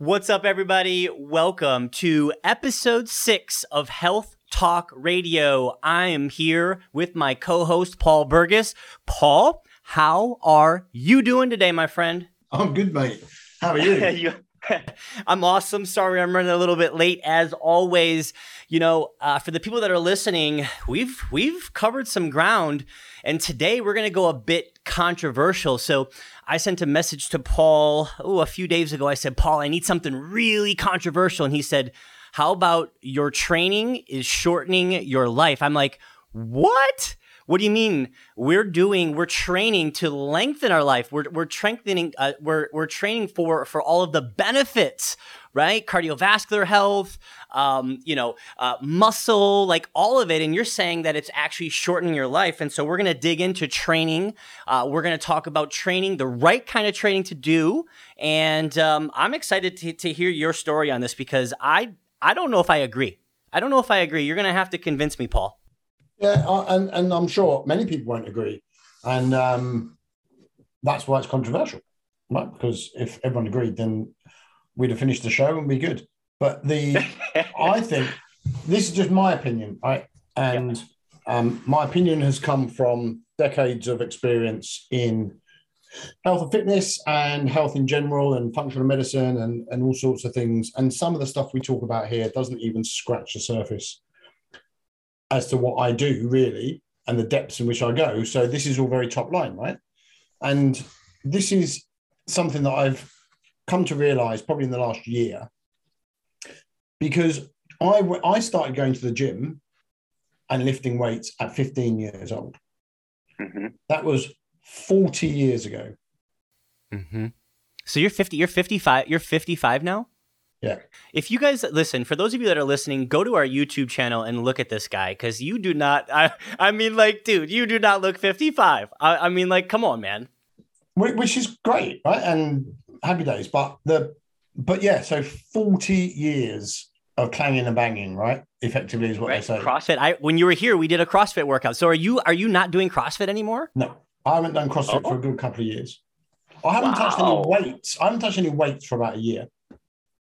What's up, everybody? Welcome to episode six of Health Talk Radio. I am here with my co host, Paul Burgess. Paul, how are you doing today, my friend? I'm good, mate. How are you? I'm awesome. Sorry, I'm running a little bit late as always. You know, uh, for the people that are listening, we've we've covered some ground, and today we're going to go a bit controversial. So I sent a message to Paul oh a few days ago. I said, Paul, I need something really controversial, and he said, How about your training is shortening your life? I'm like, what? What do you mean? We're doing, we're training to lengthen our life. We're, we're strengthening, uh, we're, we're training for, for all of the benefits, right? Cardiovascular health, um, you know, uh, muscle, like all of it. And you're saying that it's actually shortening your life. And so we're going to dig into training. Uh, we're going to talk about training, the right kind of training to do. And um, I'm excited to, to hear your story on this because I, I don't know if I agree. I don't know if I agree. You're going to have to convince me, Paul. Yeah, and, and I'm sure many people won't agree. And um, that's why it's controversial, right? Because if everyone agreed, then we'd have finished the show and be good. But the, I think this is just my opinion, right? And um, my opinion has come from decades of experience in health and fitness and health in general and functional medicine and, and all sorts of things. And some of the stuff we talk about here doesn't even scratch the surface as to what I do really and the depths in which I go. So this is all very top line, right? And this is something that I've come to realize probably in the last year because I, I started going to the gym and lifting weights at 15 years old. Mm-hmm. That was 40 years ago. Mm-hmm. So you're 50, you're 55, you're 55 now? Yeah. If you guys listen, for those of you that are listening, go to our YouTube channel and look at this guy because you do not. I, I mean, like, dude, you do not look 55. I, I mean, like, come on, man. Which is great, right? And happy days. But the, but yeah, so 40 years of clanging and banging, right? Effectively is what right. they say. CrossFit. I when you were here, we did a CrossFit workout. So are you are you not doing CrossFit anymore? No, I haven't done CrossFit oh. for a oh. good couple of years. I haven't wow. touched any weights. I haven't touched any weights for about a year.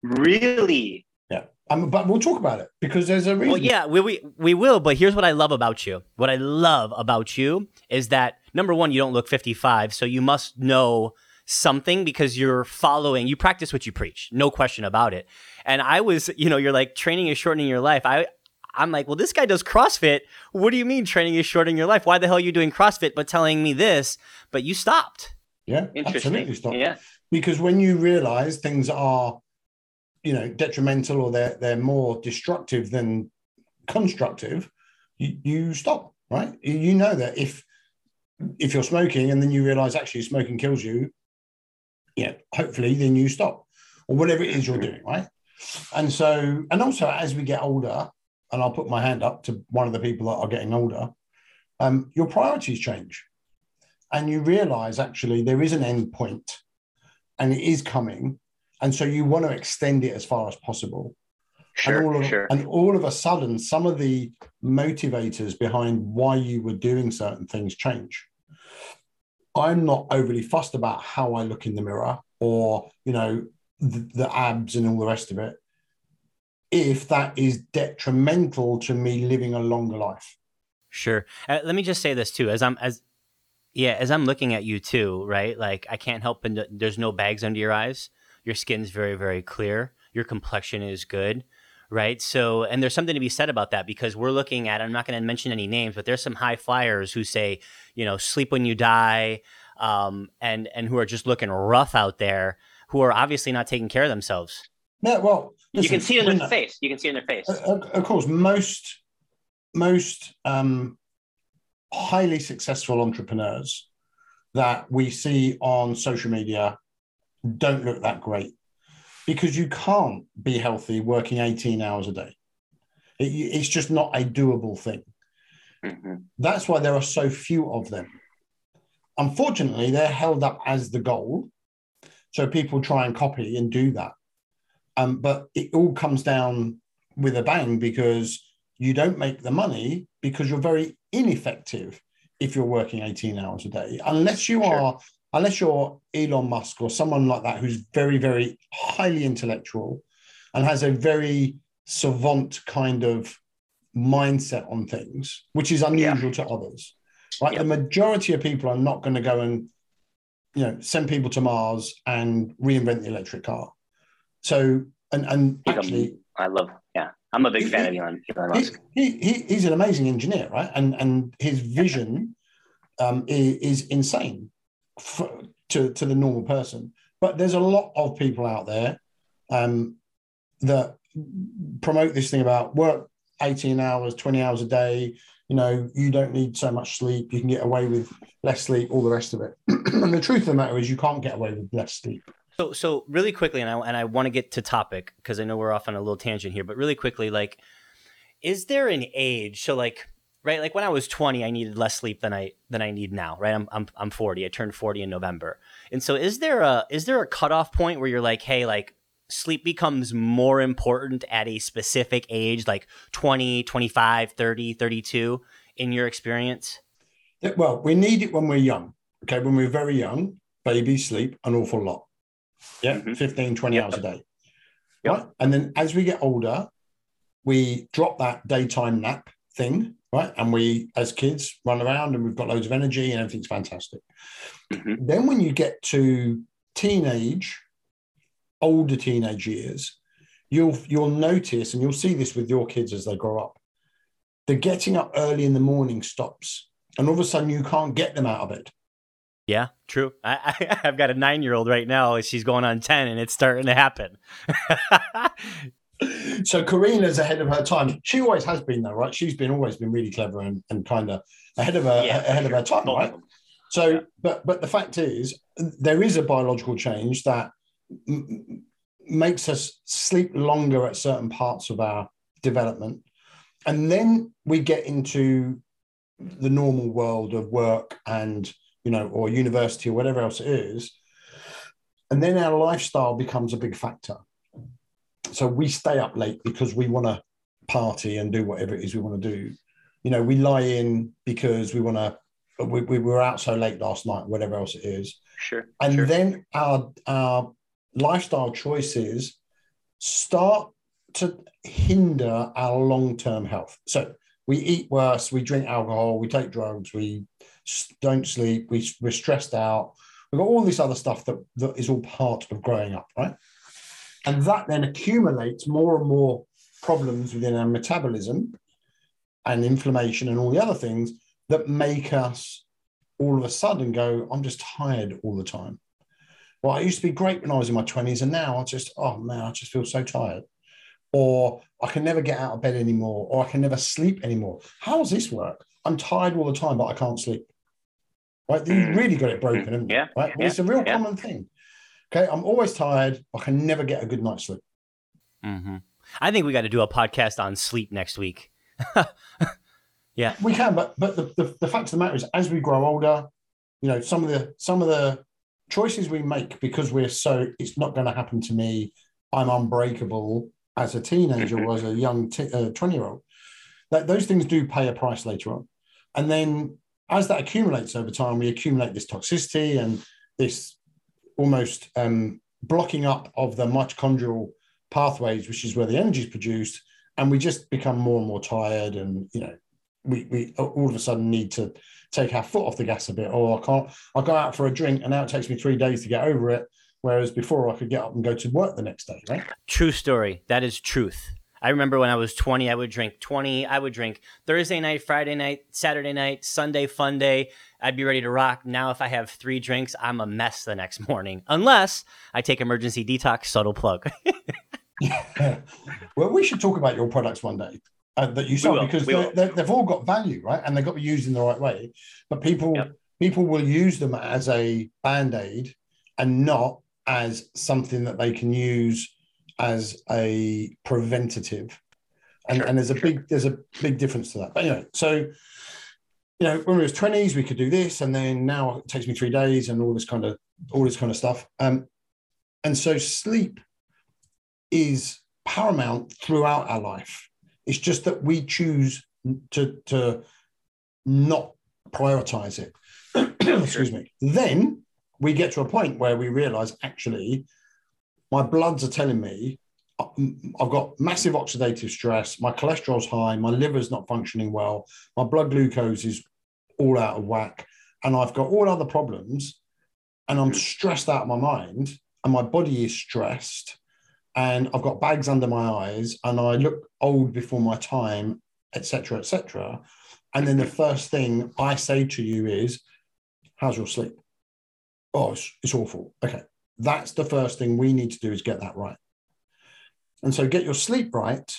Really? Yeah. Um, but we'll talk about it because there's a reason. Well, yeah, we, we, we will. But here's what I love about you. What I love about you is that number one, you don't look 55. So you must know something because you're following, you practice what you preach. No question about it. And I was, you know, you're like training is shortening your life. I, I'm like, well, this guy does CrossFit. What do you mean training is shortening your life? Why the hell are you doing CrossFit but telling me this? But you stopped. Yeah, absolutely stopped. Yeah. Because when you realize things are you know detrimental or they're they're more destructive than constructive you, you stop right? You know that if if you're smoking and then you realize actually smoking kills you yeah hopefully then you stop or whatever it is you're doing right? And so and also as we get older and i'll put my hand up to one of the people that are getting older um, your priorities change and you realize actually there is an end point and it is coming and so you want to extend it as far as possible. Sure, and, all of, sure. and all of a sudden, some of the motivators behind why you were doing certain things change. I'm not overly fussed about how I look in the mirror or, you know, the, the abs and all the rest of it, if that is detrimental to me living a longer life. Sure. Uh, let me just say this too, as I'm as yeah, as I'm looking at you too, right? Like I can't help but there's no bags under your eyes your skin's very very clear your complexion is good right? So and there's something to be said about that because we're looking at i'm not going to mention any names but there's some high flyers who say you know sleep when you die um, and and who are just looking rough out there who are obviously not taking care of themselves. Yeah well listen, you can see it in their face. You can see it in their face. Of course most most um, highly successful entrepreneurs that we see on social media don't look that great because you can't be healthy working 18 hours a day. It, it's just not a doable thing. Mm-hmm. That's why there are so few of them. Unfortunately, they're held up as the goal. So people try and copy and do that. Um, but it all comes down with a bang because you don't make the money because you're very ineffective if you're working 18 hours a day, unless you sure. are unless you're Elon Musk or someone like that who's very, very highly intellectual and has a very savant kind of mindset on things, which is unusual yeah. to others. Right. The majority of people are not going to go and you know send people to Mars and reinvent the electric car. So and and actually, I love yeah, I'm a big he, fan of Elon, Elon Musk. He, he, he's an amazing engineer, right? And and his vision um, is, is insane to to the normal person. But there's a lot of people out there um, that promote this thing about work 18 hours, 20 hours a day. You know, you don't need so much sleep. You can get away with less sleep, all the rest of it. and the truth of the matter is, you can't get away with less sleep. So, so really quickly, and I and I want to get to topic because I know we're off on a little tangent here, but really quickly, like, is there an age? So, like, right, like when I was twenty, I needed less sleep than I than I need now. Right, I'm I'm I'm forty. I turned forty in November, and so is there a is there a cutoff point where you're like, hey, like sleep becomes more important at a specific age like 20 25 30 32 in your experience well we need it when we're young okay when we're very young babies sleep an awful lot yeah, mm-hmm. 15, 20 yep. hours a day. Yep. Right. And then as we get older, we drop that daytime nap thing, right? And we, as kids, run around and we've got loads of energy and everything's fantastic. Mm-hmm. Then when you get to teenage, older teenage years, you'll you'll notice, and you'll see this with your kids as they grow up. The getting up early in the morning stops, and all of a sudden you can't get them out of it. Yeah, true. I, I have got a nine year old right now. She's going on ten, and it's starting to happen. so Karina's ahead of her time. She always has been though, right? She's been always been really clever and, and kind of ahead of her yeah, ahead sure. of her time, Both right? So, yeah. but but the fact is, there is a biological change that m- makes us sleep longer at certain parts of our development, and then we get into the normal world of work and you know, or university or whatever else it is. And then our lifestyle becomes a big factor. So we stay up late because we want to party and do whatever it is we want to do. You know, we lie in because we want to. We, we were out so late last night, whatever else it is. Sure. And sure. then our our lifestyle choices start to hinder our long term health. So we eat worse, we drink alcohol, we take drugs, we don't sleep, we, we're stressed out. We've got all this other stuff that, that is all part of growing up, right? And that then accumulates more and more problems within our metabolism and inflammation and all the other things that make us all of a sudden go, I'm just tired all the time. Well, I used to be great when I was in my 20s, and now I just, oh man, I just feel so tired. Or I can never get out of bed anymore, or I can never sleep anymore. How does this work? I'm tired all the time, but I can't sleep. Right? You mm. really got it broken, haven't you? Yeah. Right? Yeah. It's a real yeah. common thing. Okay. I'm always tired. I can never get a good night's sleep. Mm-hmm. I think we got to do a podcast on sleep next week. yeah. We can, but but the, the, the fact of the matter is as we grow older, you know, some of the some of the choices we make because we're so it's not going to happen to me. I'm unbreakable as a teenager or as a young t- uh, 20 year old. That those things do pay a price later on. And then as that accumulates over time, we accumulate this toxicity and this almost um, blocking up of the mitochondrial pathways, which is where the energy is produced, and we just become more and more tired, and you know, we we all of a sudden need to take our foot off the gas a bit, or I can't. I go out for a drink, and now it takes me three days to get over it, whereas before I could get up and go to work the next day. Right? True story. That is truth. I remember when I was 20, I would drink 20. I would drink Thursday night, Friday night, Saturday night, Sunday fun day. I'd be ready to rock. Now, if I have three drinks, I'm a mess the next morning, unless I take emergency detox. Subtle plug. yeah. Well, we should talk about your products one day. Uh, that you sell because they have all got value, right? And they've got to be used in the right way. But people yep. people will use them as a band aid and not as something that they can use as a preventative. And, sure, and there's a sure. big there's a big difference to that. But anyway, so you know, when we was 20s, we could do this, and then now it takes me three days and all this kind of all this kind of stuff. Um, and so sleep is paramount throughout our life. It's just that we choose to to not prioritize it. Excuse me. Then we get to a point where we realize actually my bloods are telling me uh, I've got massive oxidative stress, my cholesterol's high, my liver's not functioning well, my blood glucose is all out of whack, and I've got all other problems, and I'm mm. stressed out of my mind, and my body is stressed, and I've got bags under my eyes, and I look old before my time, etc., etc. And then the mm-hmm. first thing I say to you is, "How's your sleep?" Oh, it's, it's awful. Okay, that's the first thing we need to do is get that right. And so get your sleep right,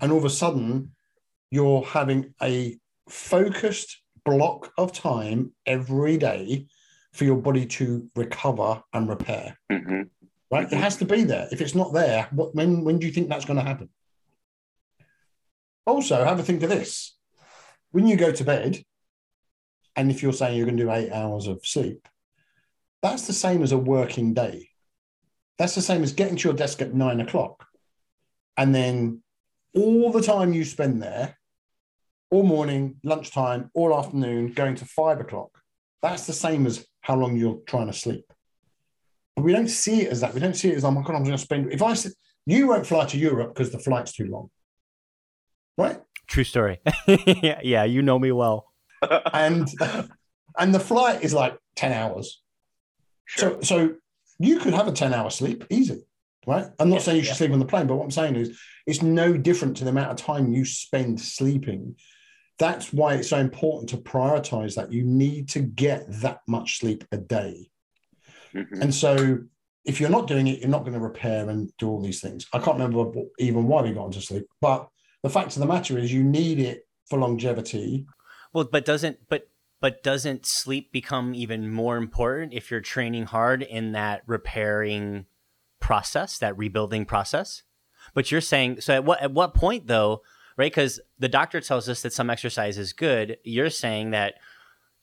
and all of a sudden, you're having a focused block of time every day for your body to recover and repair. hmm Right? It has to be there. If it's not there, what, when when do you think that's going to happen? Also, have a think of this: when you go to bed, and if you're saying you're going to do eight hours of sleep, that's the same as a working day. That's the same as getting to your desk at nine o'clock, and then all the time you spend there, all morning, lunchtime, all afternoon, going to five o'clock. That's the same as how long you're trying to sleep. But we don't see it as that. We don't see it as, oh my God, I'm going to spend. If I said, you won't fly to Europe because the flight's too long, right? True story. yeah, yeah, you know me well. And and the flight is like 10 hours. Sure. So so you could have a 10 hour sleep easy, right? I'm not Yeah, saying you should yeah. sleep on the plane, but what I'm saying is it's no different to the amount of time you spend sleeping. That's why it's so important to prioritize that. You need to get that much sleep a day. Mhm. And so if you're not doing it, you're not going to repair and do all these things. I can't remember even why we got into sleep, but the fact of the matter is you need it for longevity. Well, but doesn't but but doesn't sleep become even more important if you're training hard in that repairing process, that rebuilding process? But you're saying so at what at what point though, right? Because the doctor tells us that some exercise is good. You're saying that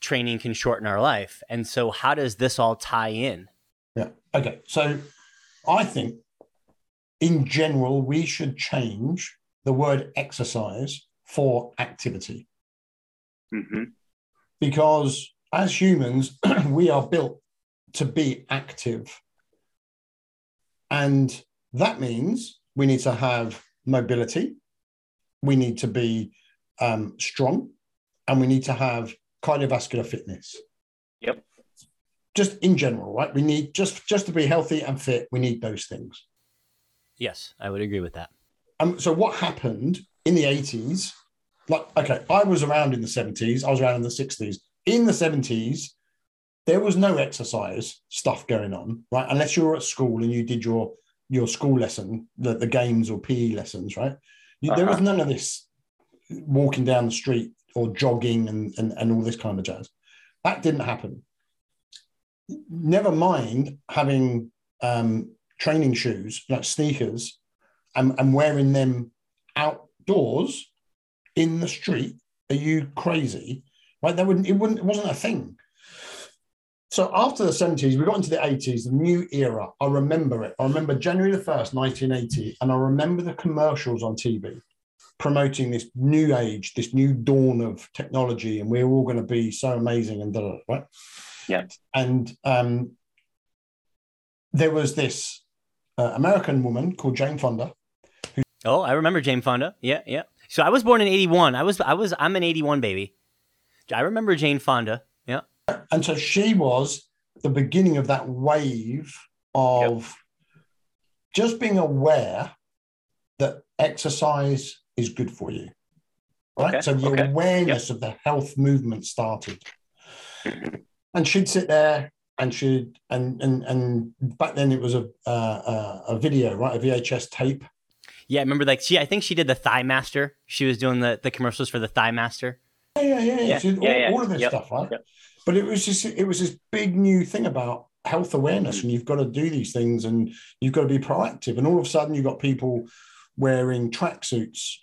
training can shorten our life. And so how does this all tie in? Yeah. Okay. So I think in general, we should change the word exercise for activity Mhm. because as humans, we are built to be active. And that means we need to have mobility, we need to be um, strong, and we need to have cardiovascular fitness. Yep. Just in general, right? We need just just to be healthy and fit. We need those things. Yes, I would agree with that. Um, so what happened in the 80s? Like, okay, I was around in the 70s, I was around in the 60s. In the 70s, there was no exercise stuff going on, right? Unless you were at school and you did your your school lesson, the, the games or PE lessons, right? You, There was Uh-huh. none of this walking down the street or jogging and, and, and all this kind of jazz. That didn't happen. Never mind having um, training shoes, like sneakers, and, and wearing them outdoors in the street. Are you crazy? Right? That wouldn't it wouldn't it wasn't a thing. So after the 70s, we got into the 80s, the new era. I remember it. I remember January the 1st, 1980, and I remember the commercials on TV promoting this new age, this new dawn of technology, and we're all going to be so amazing and da, right? Yeah. And um, there was this uh, American woman called Jane Fonda. Who- Oh, I remember Jane Fonda. Yeah, yeah. So I was born in 81. I was I was I'm an 81 baby. I remember Jane Fonda. And so she was the beginning of that wave of just being aware that exercise is good for you. Right. Okay, So the okay, awareness of the health movement started. And she'd sit there and she'd, and, and, and back then it was a, uh, a video, right? A VHS tape. Yeah, I remember like she I think she did the Thigh Master. She was doing the, the commercials for the Thigh Master. Yeah, yeah, yeah. Yeah, yeah, all, yeah. all of this Yep, stuff, right? But it was just it was this big new thing about health awareness, mm. and you've got to do these things, and you've got to be proactive. And all of a sudden, you've got people wearing tracksuits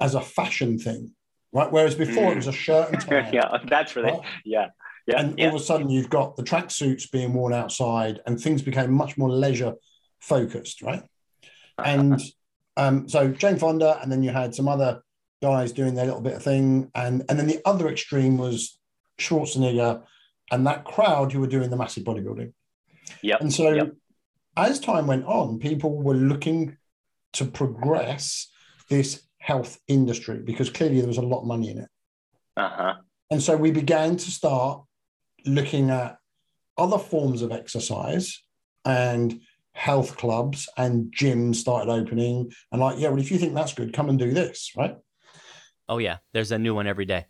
as a fashion thing, right? Whereas before it was a shirt and mm. tie. yeah, that's really right? yeah, yeah, and yeah. all of a sudden, you've got the tracksuits being worn outside, and things became much more leisure focused, right? Uh-huh. and um, so Jane Fonda, and then you had some other guys doing their little bit of thing, and and then the other extreme was Schwarzenegger and that crowd who were doing the massive bodybuilding. Yeah. And so, Yep. as time went on, people were looking to progress this health industry because clearly there was a lot of money in it. Uh huh. And so we began to start looking at other forms of exercise and health clubs and gyms started opening. And like, yeah, well, if you think that's good, come and do this, right? Oh yeah, there's a new one every day.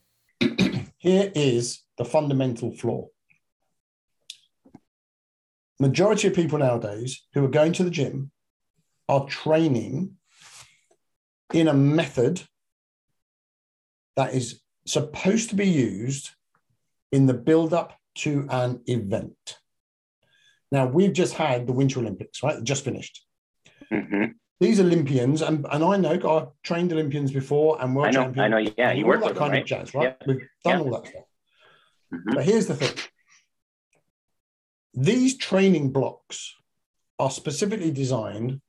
Here is the fundamental flaw. Majority of people nowadays who are going to the gym are training in a method that is supposed to be used in the build up to an event. Now, we've just had the Winter Olympics, right? Just finished. hmm These Olympians, and, and I know I've trained Olympians before and world I know. champions. I know. Yeah, you all work that with them, kind of right? jazz, right? Yeah. We've done Yeah. all that stuff. Mhm. But here's the thing these training blocks are specifically designed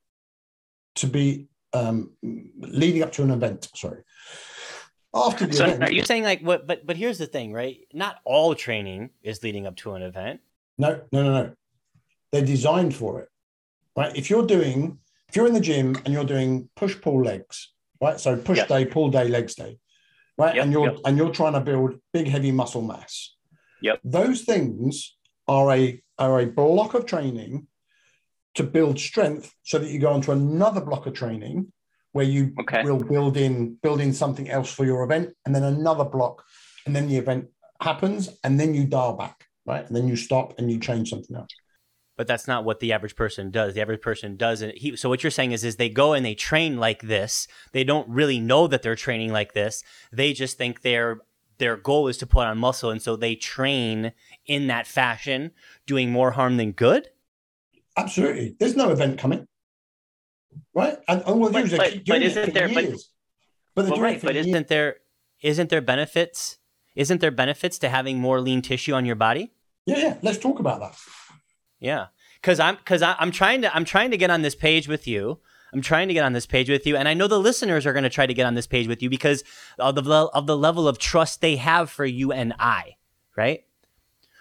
to be um, leading up to an event. Sorry. After the So event, are You're saying like what? But but here's the thing, right? Not all training is leading up to an event. no, no, no, no. They're designed for it, right? If you're doing, if you're in the gym and you're doing push pull legs, right? So push Yes. day, pull day, legs day, right? Yep, and you're yep. and you're trying to build big, heavy muscle mass. Yep. Those things are a are a block of training to build strength, so that you go onto another block of training where you Okay. will build in build in something else for your event, and then another block, and then the event happens, and then you dial back, right? And then you stop and you change something else. But that's not what the average person does. The average person doesn't. He, so what you're saying is, is they go and they train like this. They don't really know that they're training like this. They just think their their goal is to put on muscle, and so they train in that fashion, doing more harm than good. Absolutely. There's no event coming. Right? And all we'll do But- is they but- keep but doing it isn't for there- but- years. But, they're Well, doing right, it for but years. Isn't there isn't there benefits? Isn't there benefits to having more lean tissue on your body? Yeah, yeah. Let's talk about that. Yeah, because I'm because I'm trying to I'm trying to get on this page with you. I'm trying to get on this page with you, and I know the listeners are going to try to get on this page with you because of the of the level of trust they have for you and I, right?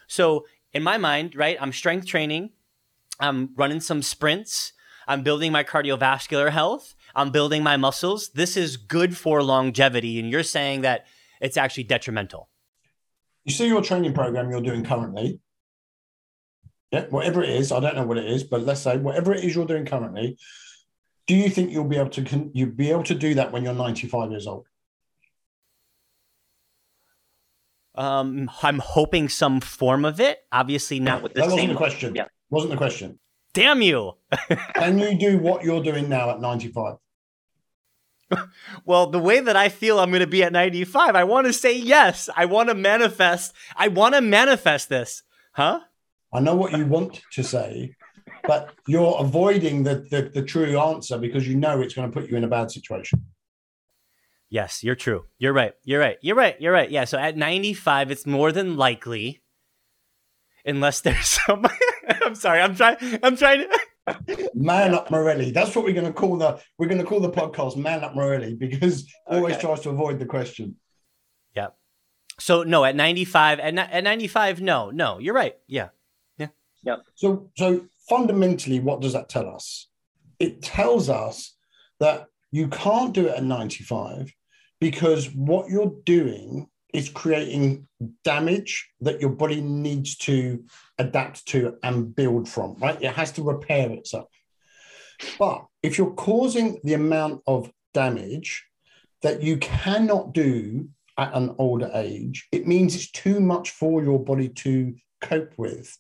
So in my mind, right, I'm strength training, I'm running some sprints, I'm building my cardiovascular health, I'm building my muscles. This is good for longevity, and you're saying that it's actually detrimental. You see your training program you're doing currently. Yeah, whatever it is, I don't know what it is, but let's say whatever it is you're doing currently, do you think you'll be able to you'll be able to do that when you're 95 years old? Um, I'm hoping some form of it. Obviously, not with the that wasn't same. the question. Yeah. Wasn't the question. Damn you! Can you do what you're doing now at 95? Well, the way that I feel I'm going to be at 95, I want to say yes. I want to manifest. I want to manifest this, huh? I know what you want to say, but you're avoiding the, the, the true answer because you know it's going to put you in a bad situation. Yes, you're true. You're right. You're right. You're right. You're right. Yeah. So at 95, it's more than likely, unless there's some. I'm sorry. I'm trying. I'm trying to. Man up Morelli. That's what we're going to call the we're going to call the podcast Man up Morelli because always tries to avoid the question. Yeah. So no, at 95, at, at 95, no, no. You're right. Yeah. So so fundamentally, what does that tell us? It tells us that you can't do it at 95 because what you're doing is creating damage that your body needs to adapt to and build from, right? It has to repair itself. But if you're causing the amount of damage that you cannot do at an older age, it means it's too much for your body to cope with.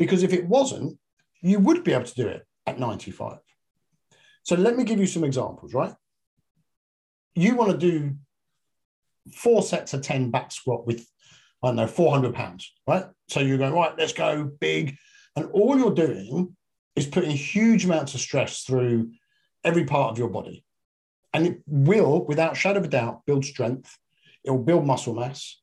Because if it wasn't, you would be able to do it at 95. So let me give you some examples, right? You want to do four sets of 10 back squat with, I don't know, 400 pounds, right? So you go, right, let's go big. And all you're doing is putting huge amounts of stress through every part of your body. And it will, without shadow of a doubt, build strength. It will build muscle mass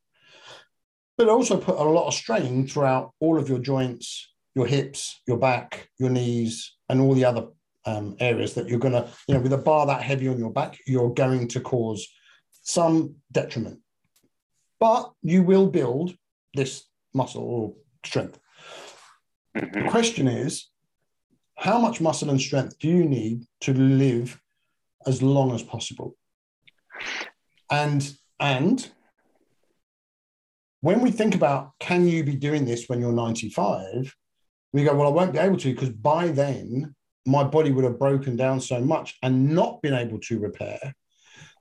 but also put a lot of strain throughout all of your joints, your hips, your back, your knees, and all the other um, areas that you're going to, you know, with a bar that heavy on your back, you're going to cause some detriment. But you will build this muscle or strength. The Mhm. question is, how much muscle and strength do you need to live as long as possible? And and when we think about can you be doing this when you're 95, we go, well, I won't be able to because by then my body would have broken down so much and not been able to repair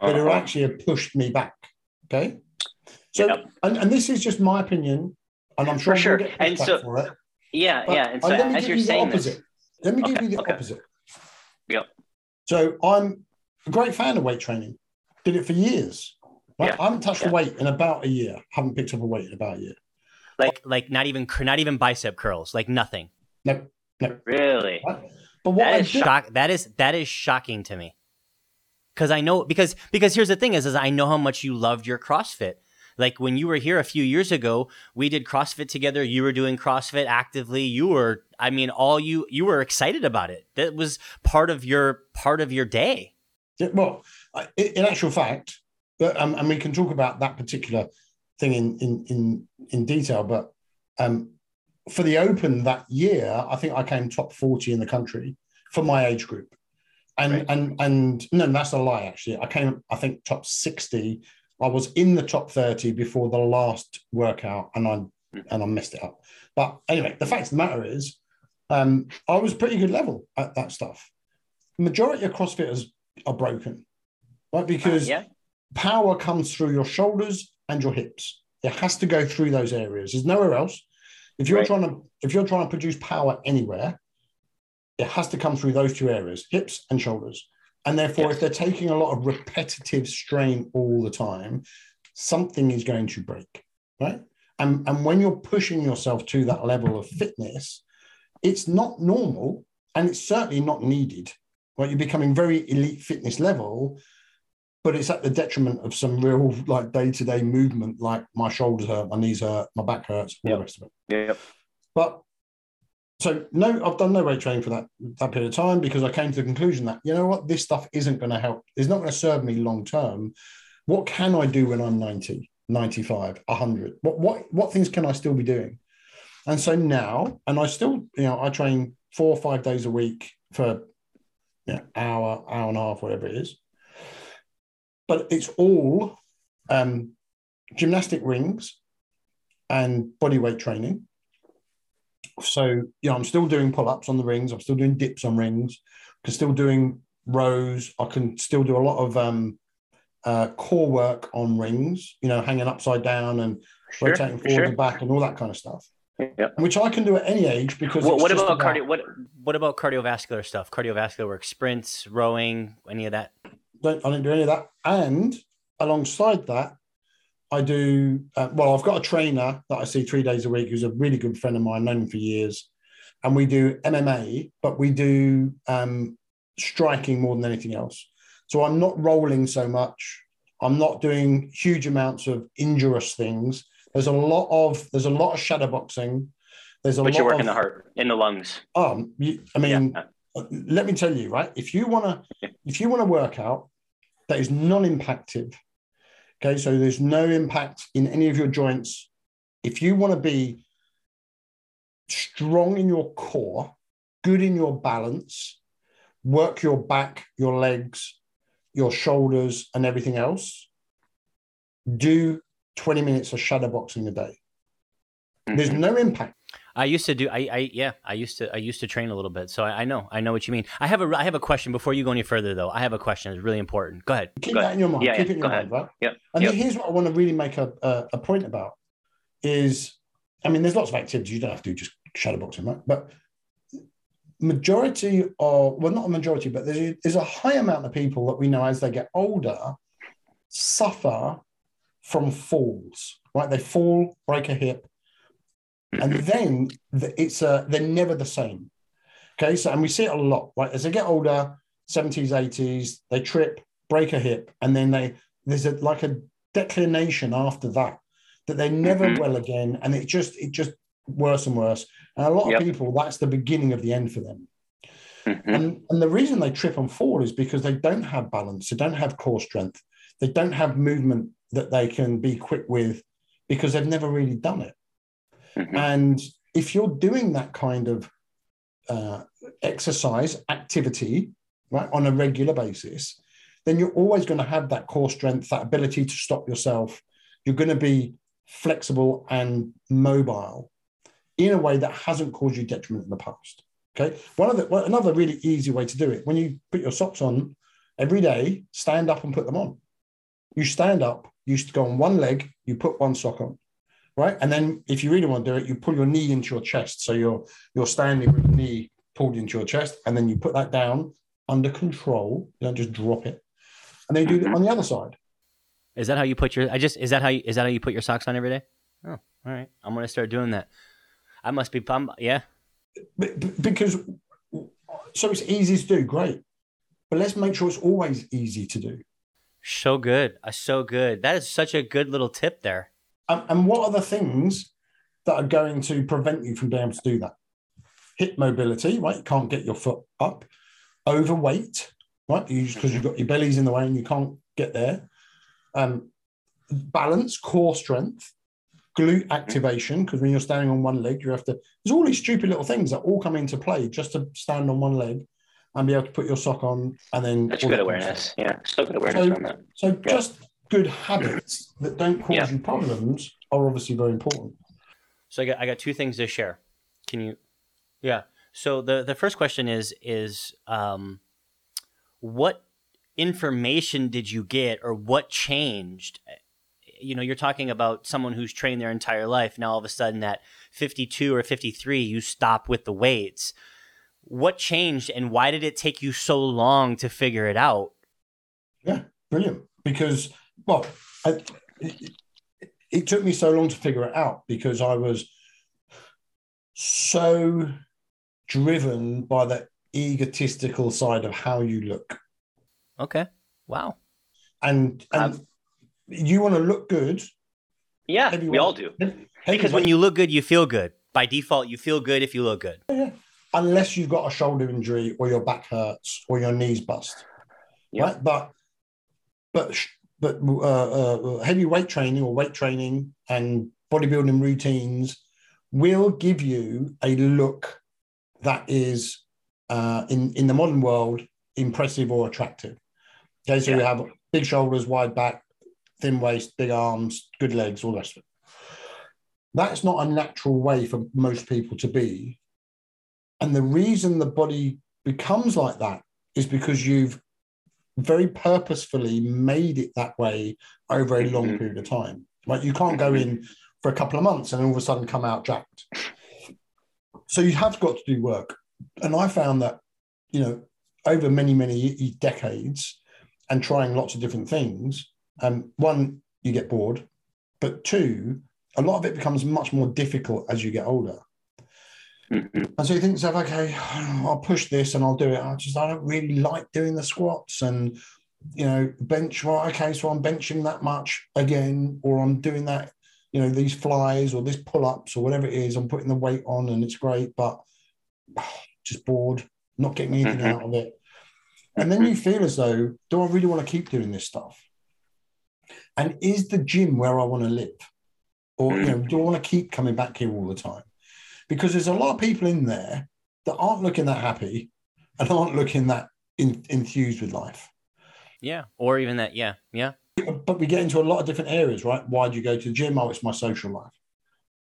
that it would Uh-huh. actually have pushed me back. Okay. So, Yep. and, and this is just my opinion, and I'm sure For sure. And so- for it. Yeah, But yeah. And so let me as give you're you the saying opposite. this, Let me give Okay, you the okay. opposite. Yep. So I'm a great fan of weight training. Did it for years. Right? Yeah, I haven't touched yeah. a weight in about a year. Haven't picked up a weight in about a year. Like like not even not even bicep curls, like nothing. No, no. really. Right? But what That I is did, Shock that is that is shocking to me. Cuz I know because because here's the thing is is I know how much you loved your CrossFit. Like when you were here a few years ago, we did CrossFit together. You were doing CrossFit actively. You were I mean all you you were excited about it. That was part of your part of your day. Yeah, well, in actual fact, but um, and we can talk about that particular thing in in in in detail. But um, for the Open that year, I think I came top forty in the country for my age group, and Right. and and no, that's a lie. Actually, I came I think top sixty. I was in the top thirty before the last workout, and I and I messed it up. But anyway, the fact of the matter is, um, I was pretty good level at that stuff. Majority of CrossFitters are broken, right? Because yeah. Power comes through your shoulders and your hips. It has to go through those areas. There's nowhere else. If you're Right. trying to if you're trying to produce power anywhere, it has to come through those two areas, hips and shoulders. And therefore, if they're taking a lot of repetitive strain all the time, something is going to break, right? And, and when you're pushing yourself to that level of fitness, it's not normal and it's certainly not needed. Right? You're becoming very elite fitness level, but it's at the detriment of some real like day-to-day movement, like my shoulders hurt, my knees hurt, my back hurts, all Yep. the rest of it. Yep. But so no, I've done no weight training for that that period of time because I came to the conclusion that you know what, this stuff isn't going to help. It's not going to serve me long term. What can I do when I'm 90, 95, 100? What what what things can I still be doing? And so now, and I still, you know, I train four or five days a week for you know, hour, hour and a half, whatever it is. But it's all um, gymnastic rings and body weight training. So, you know, I'm still doing pull ups on the rings. I'm still doing dips on rings. I'm still doing rows. I can still do a lot of um, uh, core work on rings, you know, hanging upside down and Sure. rotating forward Sure. and back and all that kind of stuff, Yep. which I can do at any age because. What, it's what just about cardio? What? What about cardiovascular stuff? Cardiovascular work, sprints, rowing, any of that? Don't, I don't do any of that. And alongside that, I do, uh, well, I've got a trainer that I see three days a week who's a really good friend of mine, known him for years. And we do MMA, but we do um, striking more than anything else. So I'm not rolling so much. I'm not doing huge amounts of injurious things. There's a lot of there's a lot of shadow boxing. There's a But lot you're working of the heart in the lungs. um, you, I mean, yeah. Let me tell you, right? If you want to, if you want to work out that is non-impactive, okay, so there's no impact in any of your joints. If you want to be strong in your core, good in your balance, work your back, your legs, your shoulders, and everything else, do 20 minutes of shadow boxing a day. There's Mhm. no impact. I used to do. I, I yeah. I used to. I used to train a little bit, so I, I know. I know what you mean. I have a. I have a question before you go any further, though. I have a question. It's really important. Go ahead. Keep Go that in your mind. Yeah, Keep yeah, it in go your mind, right? Yep. And Yep. here's what I want to really make a, a, a point about is, I mean, there's lots of activities you don't have to do just shadowboxing, right? But majority of, well, not a majority, but there's a, there's a high amount of people that we know as they get older suffer from falls, right? They fall, break a hip, and then it's a, they're never the same. Okay, so and we see it a lot, right? As they get older, 70s, 80s, they trip, break a hip, and then they there's a like a declination after that that they're never Mhm. well again, and it just it just worse and worse. And a lot Yep. of people, that's the beginning of the end for them. Mhm. And, and the reason they trip and fall is because they don't have balance, they don't have core strength, they don't have movement that they can be quick with because they've never really done it. Mhm. And if you're doing that kind of uh, exercise activity right on a regular basis, then you're always going to have that core strength, that ability to stop yourself. You're going to be flexible and mobile in a way that hasn't caused you detriment in the past. Okay. One of the well, another really easy way to do it when you put your socks on every day, stand up and put them on. You stand up, you go on one leg, you put one sock on, right? And then if you really want to do it, you pull your knee into your chest. So you're you're standing with the knee pulled into your chest, and then you put that down under control. You don't just drop it. And then you do it on the other side. Is that how you put your? I just is that how you, is that how you put your socks on every day? Oh, all right. I'm gonna start doing that. I must be. I'm, yeah. B- b- because so it's easy to do, great. But let's make sure it's always easy to do. So good. Uh, so good. That is such a good little tip there. And, and what are the things that are going to prevent you from being able to do that? Hip mobility, right? You can't get your foot up. Overweight, right? Because you've got your belly's in the way and you can't get there. Um, balance, core strength, glute activation, because when you're standing on one leg, you have to. There's all these stupid little things that all come into play just to stand on one leg and be able to put your sock on and then. That's good that kind of awareness. stuff. Yeah, still good awareness So- on that. So Yeah. just good habits that don't cause Yeah. you problems are obviously very important. So I got I got two things to share. Can you? Yeah. So the the first question is is um, what information did you get or what changed? You know, you're talking about someone who's trained their entire life. Now all of a sudden, at 52 or 53, you stop with the weights. What changed, and why did it take you so long to figure it out? Yeah, brilliant. Because, well, I, it, it took me so long to figure it out because I was so driven by the egotistical side of how you look. Okay. Wow. And, and Um, you want to look good. Yeah, we all do. Because when you look good, you feel good. By default, you feel good if you look good. Yeah. unless you've got a shoulder injury or your back hurts or your knees bust, Yeah. right? But but but uh, uh, heavy weight training or weight training and bodybuilding routines will give you a look that is uh, in in the modern world impressive or attractive. Okay, so you have big shoulders, wide back, thin waist, big arms, good legs, all the rest of it. That's not a natural way for most people to be. And the reason the body becomes like that is because you've very purposefully made it that way over a long Mhm. period of time. Like You can't go in for a couple of months and all of a sudden come out jacked. So you have got to do work. And I found that, you know, over many, many decades and trying lots of different things, um, one, you get bored, but two, a lot of it becomes much more difficult as you get older. Mhm. And so you think to yourself, okay, I'll push this and I'll do it. I just I don't really like doing the squats and you know, bench, well, okay, so I'm benching that much again, or I'm doing that, you know, these flies or this pull-ups or whatever it is, I'm putting the weight on and it's great, but just bored, not getting anything Mhm. out of it. And then you feel as though, do I really want to keep doing this stuff? And is the gym where I want to live? Or, you know, do I want to keep coming back here all the time? Because there's a lot of people in there that aren't looking that happy and aren't looking that in, enthused with life. Yeah. Or even that. Yeah. Yeah. But we get into a lot of different areas, right? Why do you go to the gym? Oh, it's my social life.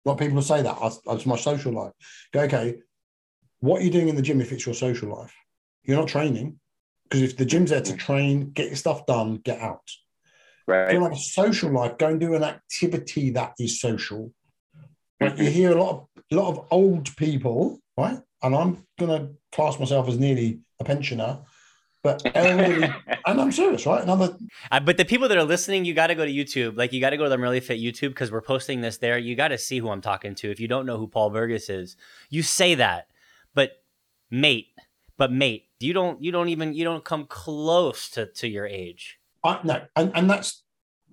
A lot of people say that. Oh, "Oh, It's my social life. Go, okay, what are you doing in the gym if it's your social life? You're not training. Because if the gym's there to train, get your stuff done, get out. If Right. you want a social life, go and do an activity that is social. Right? You hear a lot of a lot of old people, right? And I'm gonna class myself as nearly a pensioner, but elderly, and I'm serious, right? Another Uh, but the people that are listening, you got to go to YouTube. Like you got to go to the Really Fit YouTube because we're posting this there. You got to see who I'm talking to. If you don't know who Paul Burgess is, you say that, but mate, but mate, you don't, you don't even, you don't come close to to your age. I no, and, and that's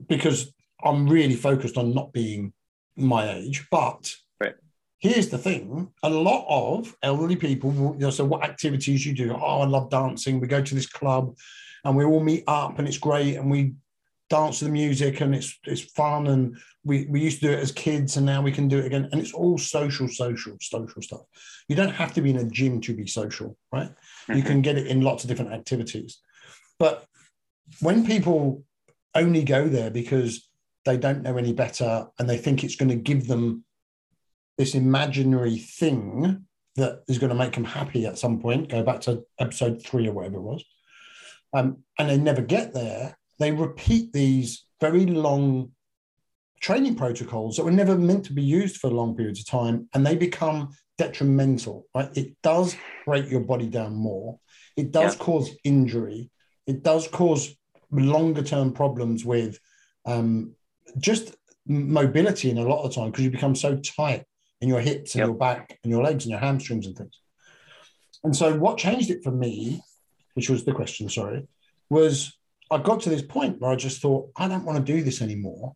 because I'm really focused on not being my age. But Right. here's the thing: a lot of elderly people, will, you know, so what activities you do? Oh, I love dancing. We go to this club, and we all meet up, and it's great, and we dance to the music and it's it's fun and we, we used to do it as kids and now we can do it again and it's all social social social stuff you don't have to be in a gym to be social right mm-hmm. you can get it in lots of different activities but when people only go there because they don't know any better and they think it's going to give them this imaginary thing that is going to make them happy at some point go back to episode three or whatever it was. Um, and they never get there. They repeat these very long training protocols that were never meant to be used for long periods of time and they become detrimental right? It does break your body down more. It does yeah. cause injury. It does cause longer term problems with um, just mobility in a lot of the time because you become so tight in your hips and yep. your back and your legs and your hamstrings and things and so what changed it for me which was the question sorry was I got to this point where I just thought, I don't want to do this anymore.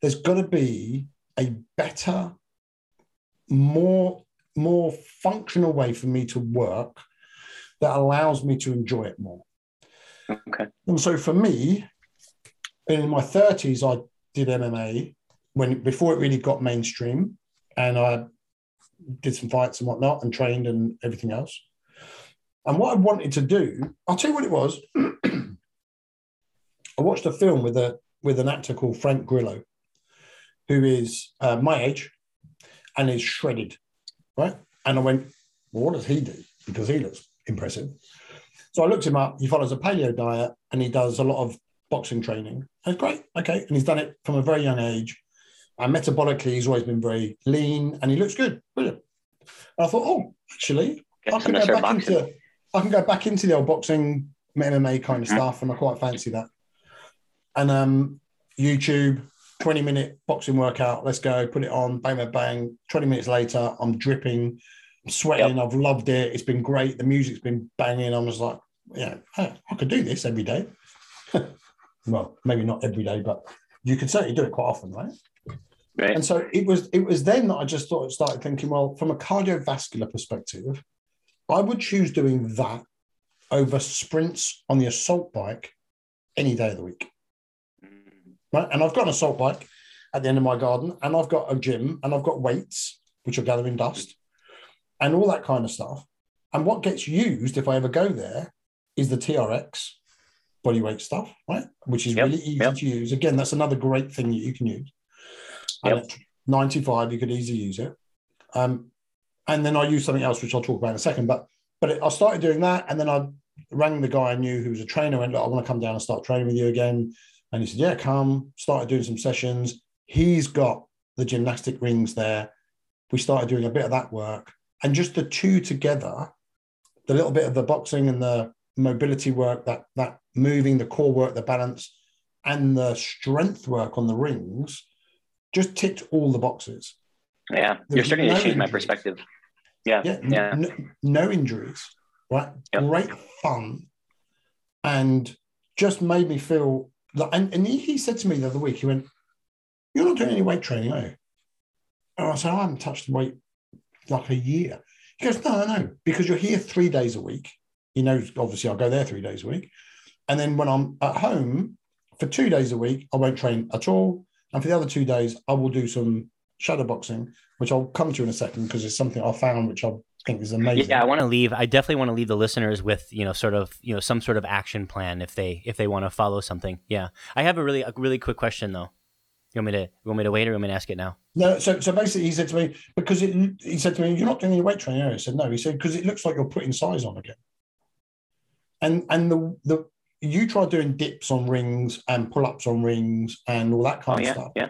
There's got to be a better, more, more functional way for me to work that allows me to enjoy it more. Okay. And so for me, in my 30s, I did MMA when before it really got mainstream, and I did some fights and whatnot, and trained and everything else. And what I wanted to do, I'll tell you what it was. I watched a film with a with an actor called Frank Grillo, who is uh, my age and is shredded, right? And I went, well, what does he do? Because he looks impressive. So I looked him up. He follows a paleo diet and he does a lot of boxing training. That's great. Okay. And he's done it from a very young age. And metabolically, he's always been very lean and he looks good. Brilliant. And I thought, oh, actually, I can, go back into, I can go back into the old boxing, MMA kind of mm-hmm. stuff. And I quite fancy that and um, YouTube, 20 minute boxing workout. Let's go, put it on, bang, bang, bang. 20 minutes later, I'm dripping, I'm sweating. Yep. I've loved it. It's been great. The music's been banging. I was like, yeah, I, I could do this every day. well, maybe not every day, but you could certainly do it quite often, right? Right. And so it was it was then that I just thought started thinking, well, from a cardiovascular perspective, I would choose doing that over sprints on the assault bike any day of the week. Right? And I've got an assault bike at the end of my garden, and I've got a gym, and I've got weights, which are gathering dust, and all that kind of stuff. And what gets used if I ever go there is the TRX body weight stuff, right? Which is yep. really easy yep. to use. Again, that's another great thing that you can use. Yep. 95, you could easily use it. Um, and then I use something else, which I'll talk about in a second. But but it, I started doing that, and then I rang the guy I knew who was a trainer. Went, I want to come down and start training with you again. And he said, Yeah, come. Started doing some sessions. He's got the gymnastic rings there. We started doing a bit of that work. And just the two together, the little bit of the boxing and the mobility work, that that moving, the core work, the balance, and the strength work on the rings just ticked all the boxes. Yeah, you're starting no to change injuries. my perspective. Yeah, yeah, yeah. No, no injuries, right? Yep. Great fun, and just made me feel and, and he, he said to me the other week, he went, You're not doing any weight training, are you? And I said, I haven't touched weight like a year. He goes, No, no, no, because you're here three days a week. He knows, obviously, I'll go there three days a week. And then when I'm at home for two days a week, I won't train at all. And for the other two days, I will do some shadow boxing, which I'll come to in a second because it's something I found which I think is amazing. Yeah, I want to leave. I definitely want to leave the listeners with you know sort of you know some sort of action plan if they if they want to follow something. Yeah, I have a really a really quick question though. You want me to you want me to wait or you want me to ask it now? No, so so basically he said to me because it, he said to me you're not doing any weight training. I said no. He said because it looks like you're putting size on again. And and the the you try doing dips on rings and pull ups on rings and all that kind oh, of yeah, stuff. Yeah.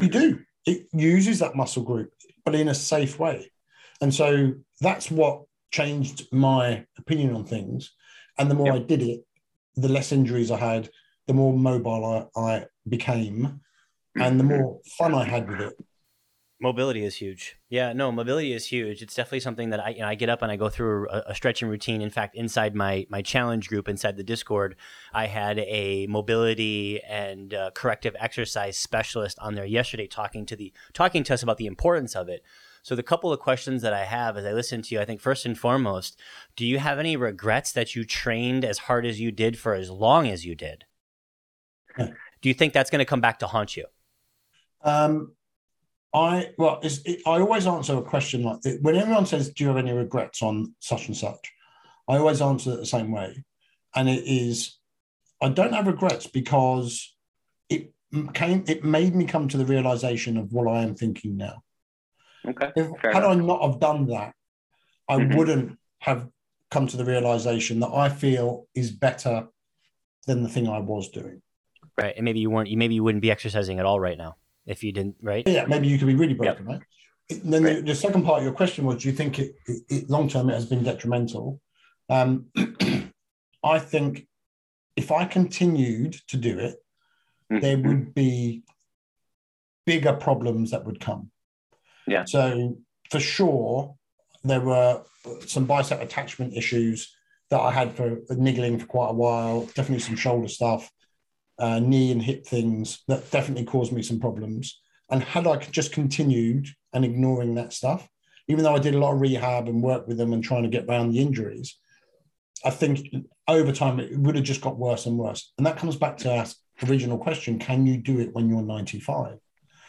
You do. It uses that muscle group, but in a safe way. And so that's what changed my opinion on things. And the more yep. I did it, the less injuries I had, the more mobile I, I became, and the mm-hmm. more fun I had with it. Mobility is huge. Yeah, no, mobility is huge. It's definitely something that I, you know, I get up and I go through a, a, stretching routine. In fact, inside my my challenge group, inside the Discord, I had a mobility and uh, corrective exercise specialist on there yesterday, talking to the talking to us about the importance of it. So the couple of questions that I have as I listen to you, I think first and foremost, do you have any regrets that you trained as hard as you did for as long as you did? Do you think that's going to come back to haunt you? Um, I well, it, I always answer a question like when everyone says, "Do you have any regrets on such and such?" I always answer it the same way, and it is, I don't have regrets because it came. It made me come to the realization of what I am thinking now. Okay. If, had enough. I not have done that, I mm-hmm. wouldn't have come to the realization that I feel is better than the thing I was doing. Right, and maybe you weren't. You Maybe you wouldn't be exercising at all right now if you didn't, right? Yeah, maybe you could be really broken, yep. right? And then right. The, the, second part of your question was, do you think it, it, it long term it has been detrimental? Um, I think if I continued to do it, mm-hmm. there would be bigger problems that would come. Yeah. So for sure, there were some bicep attachment issues that I had for niggling for quite a while. Definitely some shoulder stuff uh, knee and hip things that definitely caused me some problems. And had I just continued and ignoring that stuff, even though I did a lot of rehab and work with them and trying to get around the injuries, I think over time it would have just got worse and worse. And that comes back to our original question can you do it when you're 95?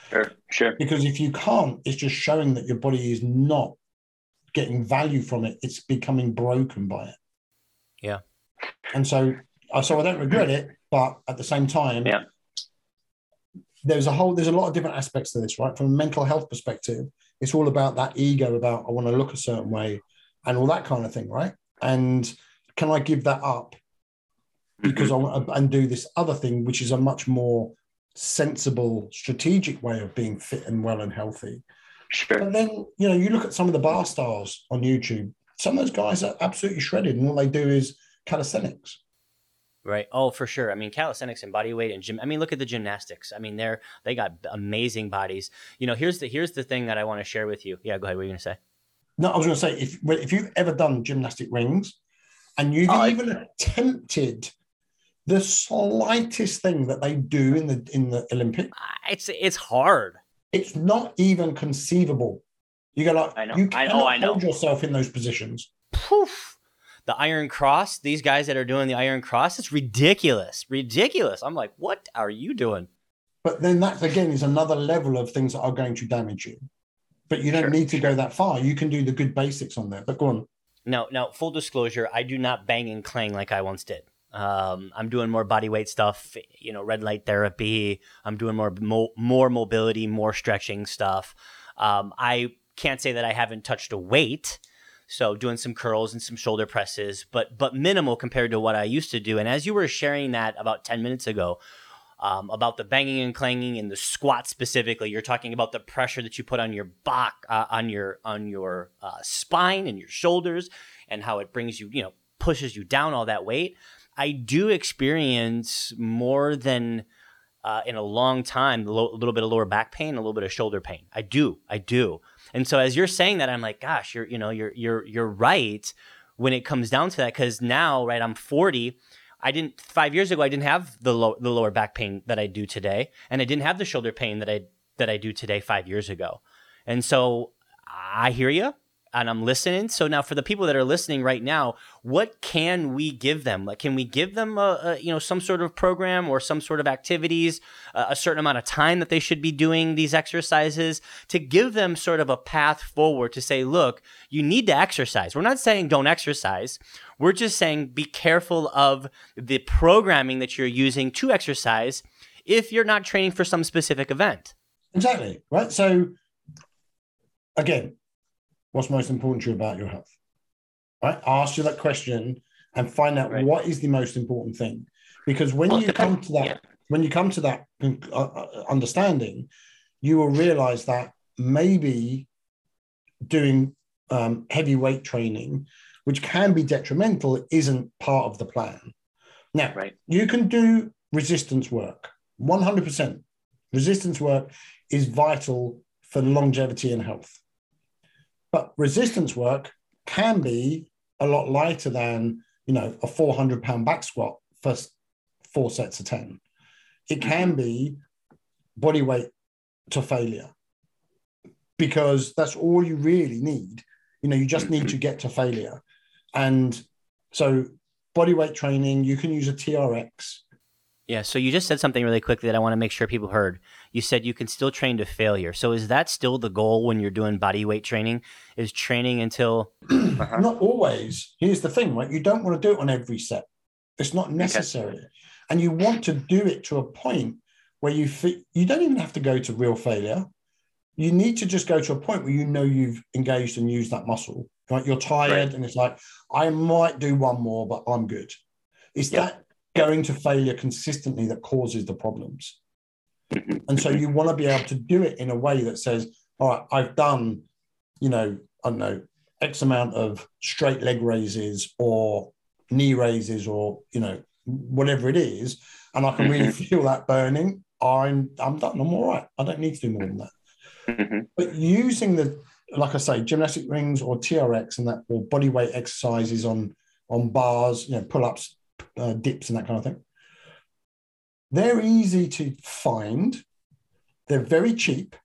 Sure, sure. Because if you can't, it's just showing that your body is not getting value from it, it's becoming broken by it. Yeah. And so, uh, so I don't regret it, but at the same time, yeah. there's a whole there's a lot of different aspects to this, right? From a mental health perspective, it's all about that ego about I want to look a certain way and all that kind of thing, right? And can I give that up because mm-hmm. I want to, and do this other thing, which is a much more sensible, strategic way of being fit and well and healthy. Sure. And then you know you look at some of the bar stars on YouTube. Some of those guys are absolutely shredded, and all they do is calisthenics. Right. Oh, for sure. I mean, calisthenics and body weight and gym. I mean, look at the gymnastics. I mean, they're they got amazing bodies. You know, here's the here's the thing that I want to share with you. Yeah, go ahead. What are you gonna say? No, I was gonna say if if you've ever done gymnastic rings, and you've oh, even attempted the slightest thing that they do in the in the Olympics, it's it's hard. It's not even conceivable. You go like I know. you cannot I know, I know. hold yourself in those positions. Poof the Iron Cross, these guys that are doing the Iron Cross, it's ridiculous. Ridiculous. I'm like, what are you doing? But then that again is another level of things that are going to damage you. But you don't sure, need to go that far. You can do the good basics on there. But go on. No, no, full disclosure, I do not bang and clang like I once did. Um, I'm doing more body weight stuff, you know, red light therapy. I'm doing more mo- more mobility, more stretching stuff. Um, I can't say that I haven't touched a weight, so doing some curls and some shoulder presses, but but minimal compared to what I used to do. And as you were sharing that about 10 minutes ago, um, about the banging and clanging and the squat specifically, you're talking about the pressure that you put on your back, uh, on your on your uh, spine and your shoulders, and how it brings you, you know, pushes you down all that weight. I do experience more than uh, in a long time a little bit of lower back pain, a little bit of shoulder pain. I do, I do. And so as you're saying that, I'm like, gosh, you're you know you're you're you're right when it comes down to that because now right I'm 40. I didn't five years ago. I didn't have the low, the lower back pain that I do today, and I didn't have the shoulder pain that I that I do today five years ago. And so I hear you and I'm listening. So now, for the people that are listening right now, what can we give them? Like, can we give them a, a you know some sort of program or some sort of activities, uh, a certain amount of time that they should be doing these exercises to give them sort of a path forward to say, look, you need to exercise. We're not saying don't exercise. We're just saying be careful of the programming that you're using to exercise if you're not training for some specific event. Exactly right. So again, what's most important to you about your health? Right? Ask you that question and find out right. what is the most important thing. Because when you come to that, yeah. when you come to that uh, uh, understanding, you will realize that maybe doing um, heavy weight training, which can be detrimental, isn't part of the plan. Now, right. you can do resistance work, 100%. Resistance work is vital for longevity and health. But resistance work can be a lot lighter than, you know, a 400 pound back squat for four sets of 10. It can be body weight to failure because that's all you really need. You know, you just need to get to failure. And so, body weight training, you can use a TRX. Yeah, so you just said something really quickly that I want to make sure people heard. You said you can still train to failure. So is that still the goal when you're doing body weight training? Is training until uh-huh. not always. Here's the thing, right? You don't want to do it on every set. It's not necessary. Okay. And you want to do it to a point where you fi- you don't even have to go to real failure. You need to just go to a point where you know you've engaged and used that muscle. Right? You're tired right. and it's like, I might do one more, but I'm good. It's yep. that going to failure consistently that causes the problems. And so you want to be able to do it in a way that says, all right, I've done, you know, I don't know, X amount of straight leg raises or knee raises or, you know, whatever it is. And I can really mm-hmm. feel that burning. I'm I'm done. I'm all right. I don't need to do more than that. Mm-hmm. But using the, like I say, gymnastic rings or TRX and that, or body weight exercises on on bars, you know, pull ups, uh, dips and that kind of thing. They're easy to find. They're very cheap.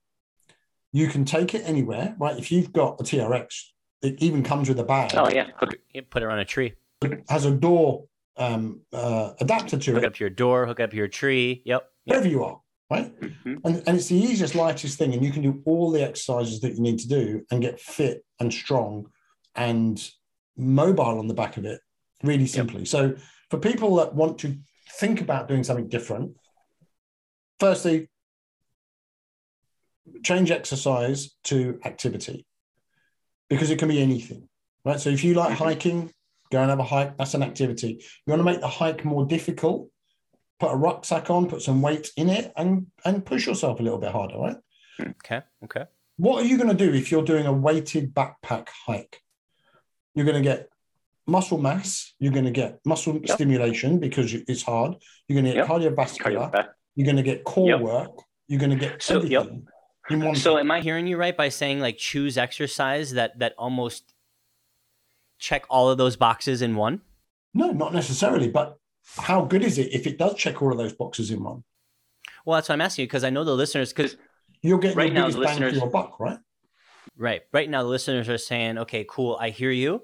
You can take it anywhere, right? If you've got a TRX, it even comes with a bag. Oh yeah, you put it on a tree. It has a door um, uh, adapter to hook it. Hook up to your door. Hook up to your tree. Yep. Wherever you are, right? Mm-hmm. And and it's the easiest, lightest thing, and you can do all the exercises that you need to do and get fit and strong and mobile on the back of it, really simply. Yep. So for people that want to think about doing something different, firstly, change exercise to activity because it can be anything, right? So if you like mm-hmm. hiking, go and have a hike. That's an activity. You want to make the hike more difficult, put a rucksack on, put some weight in it, and and push yourself a little bit harder, right? Okay. Okay. What are you going to do if you're doing a weighted backpack hike? You're going to get muscle mass, you're going to get muscle yep. stimulation because it's hard. You're going to get yep. cardiovascular. You're going to get core yep. work. You're going to get so, everything. So, am I hearing you right by saying like choose exercise that that almost check all of those boxes in one? No, not necessarily. But how good is it if it does check all of those boxes in one? Well, that's what I'm asking you because I know the listeners because you're getting right your now, biggest bang listeners, for your buck, right? Right. Right now, the listeners are saying, "Okay, cool. I hear you."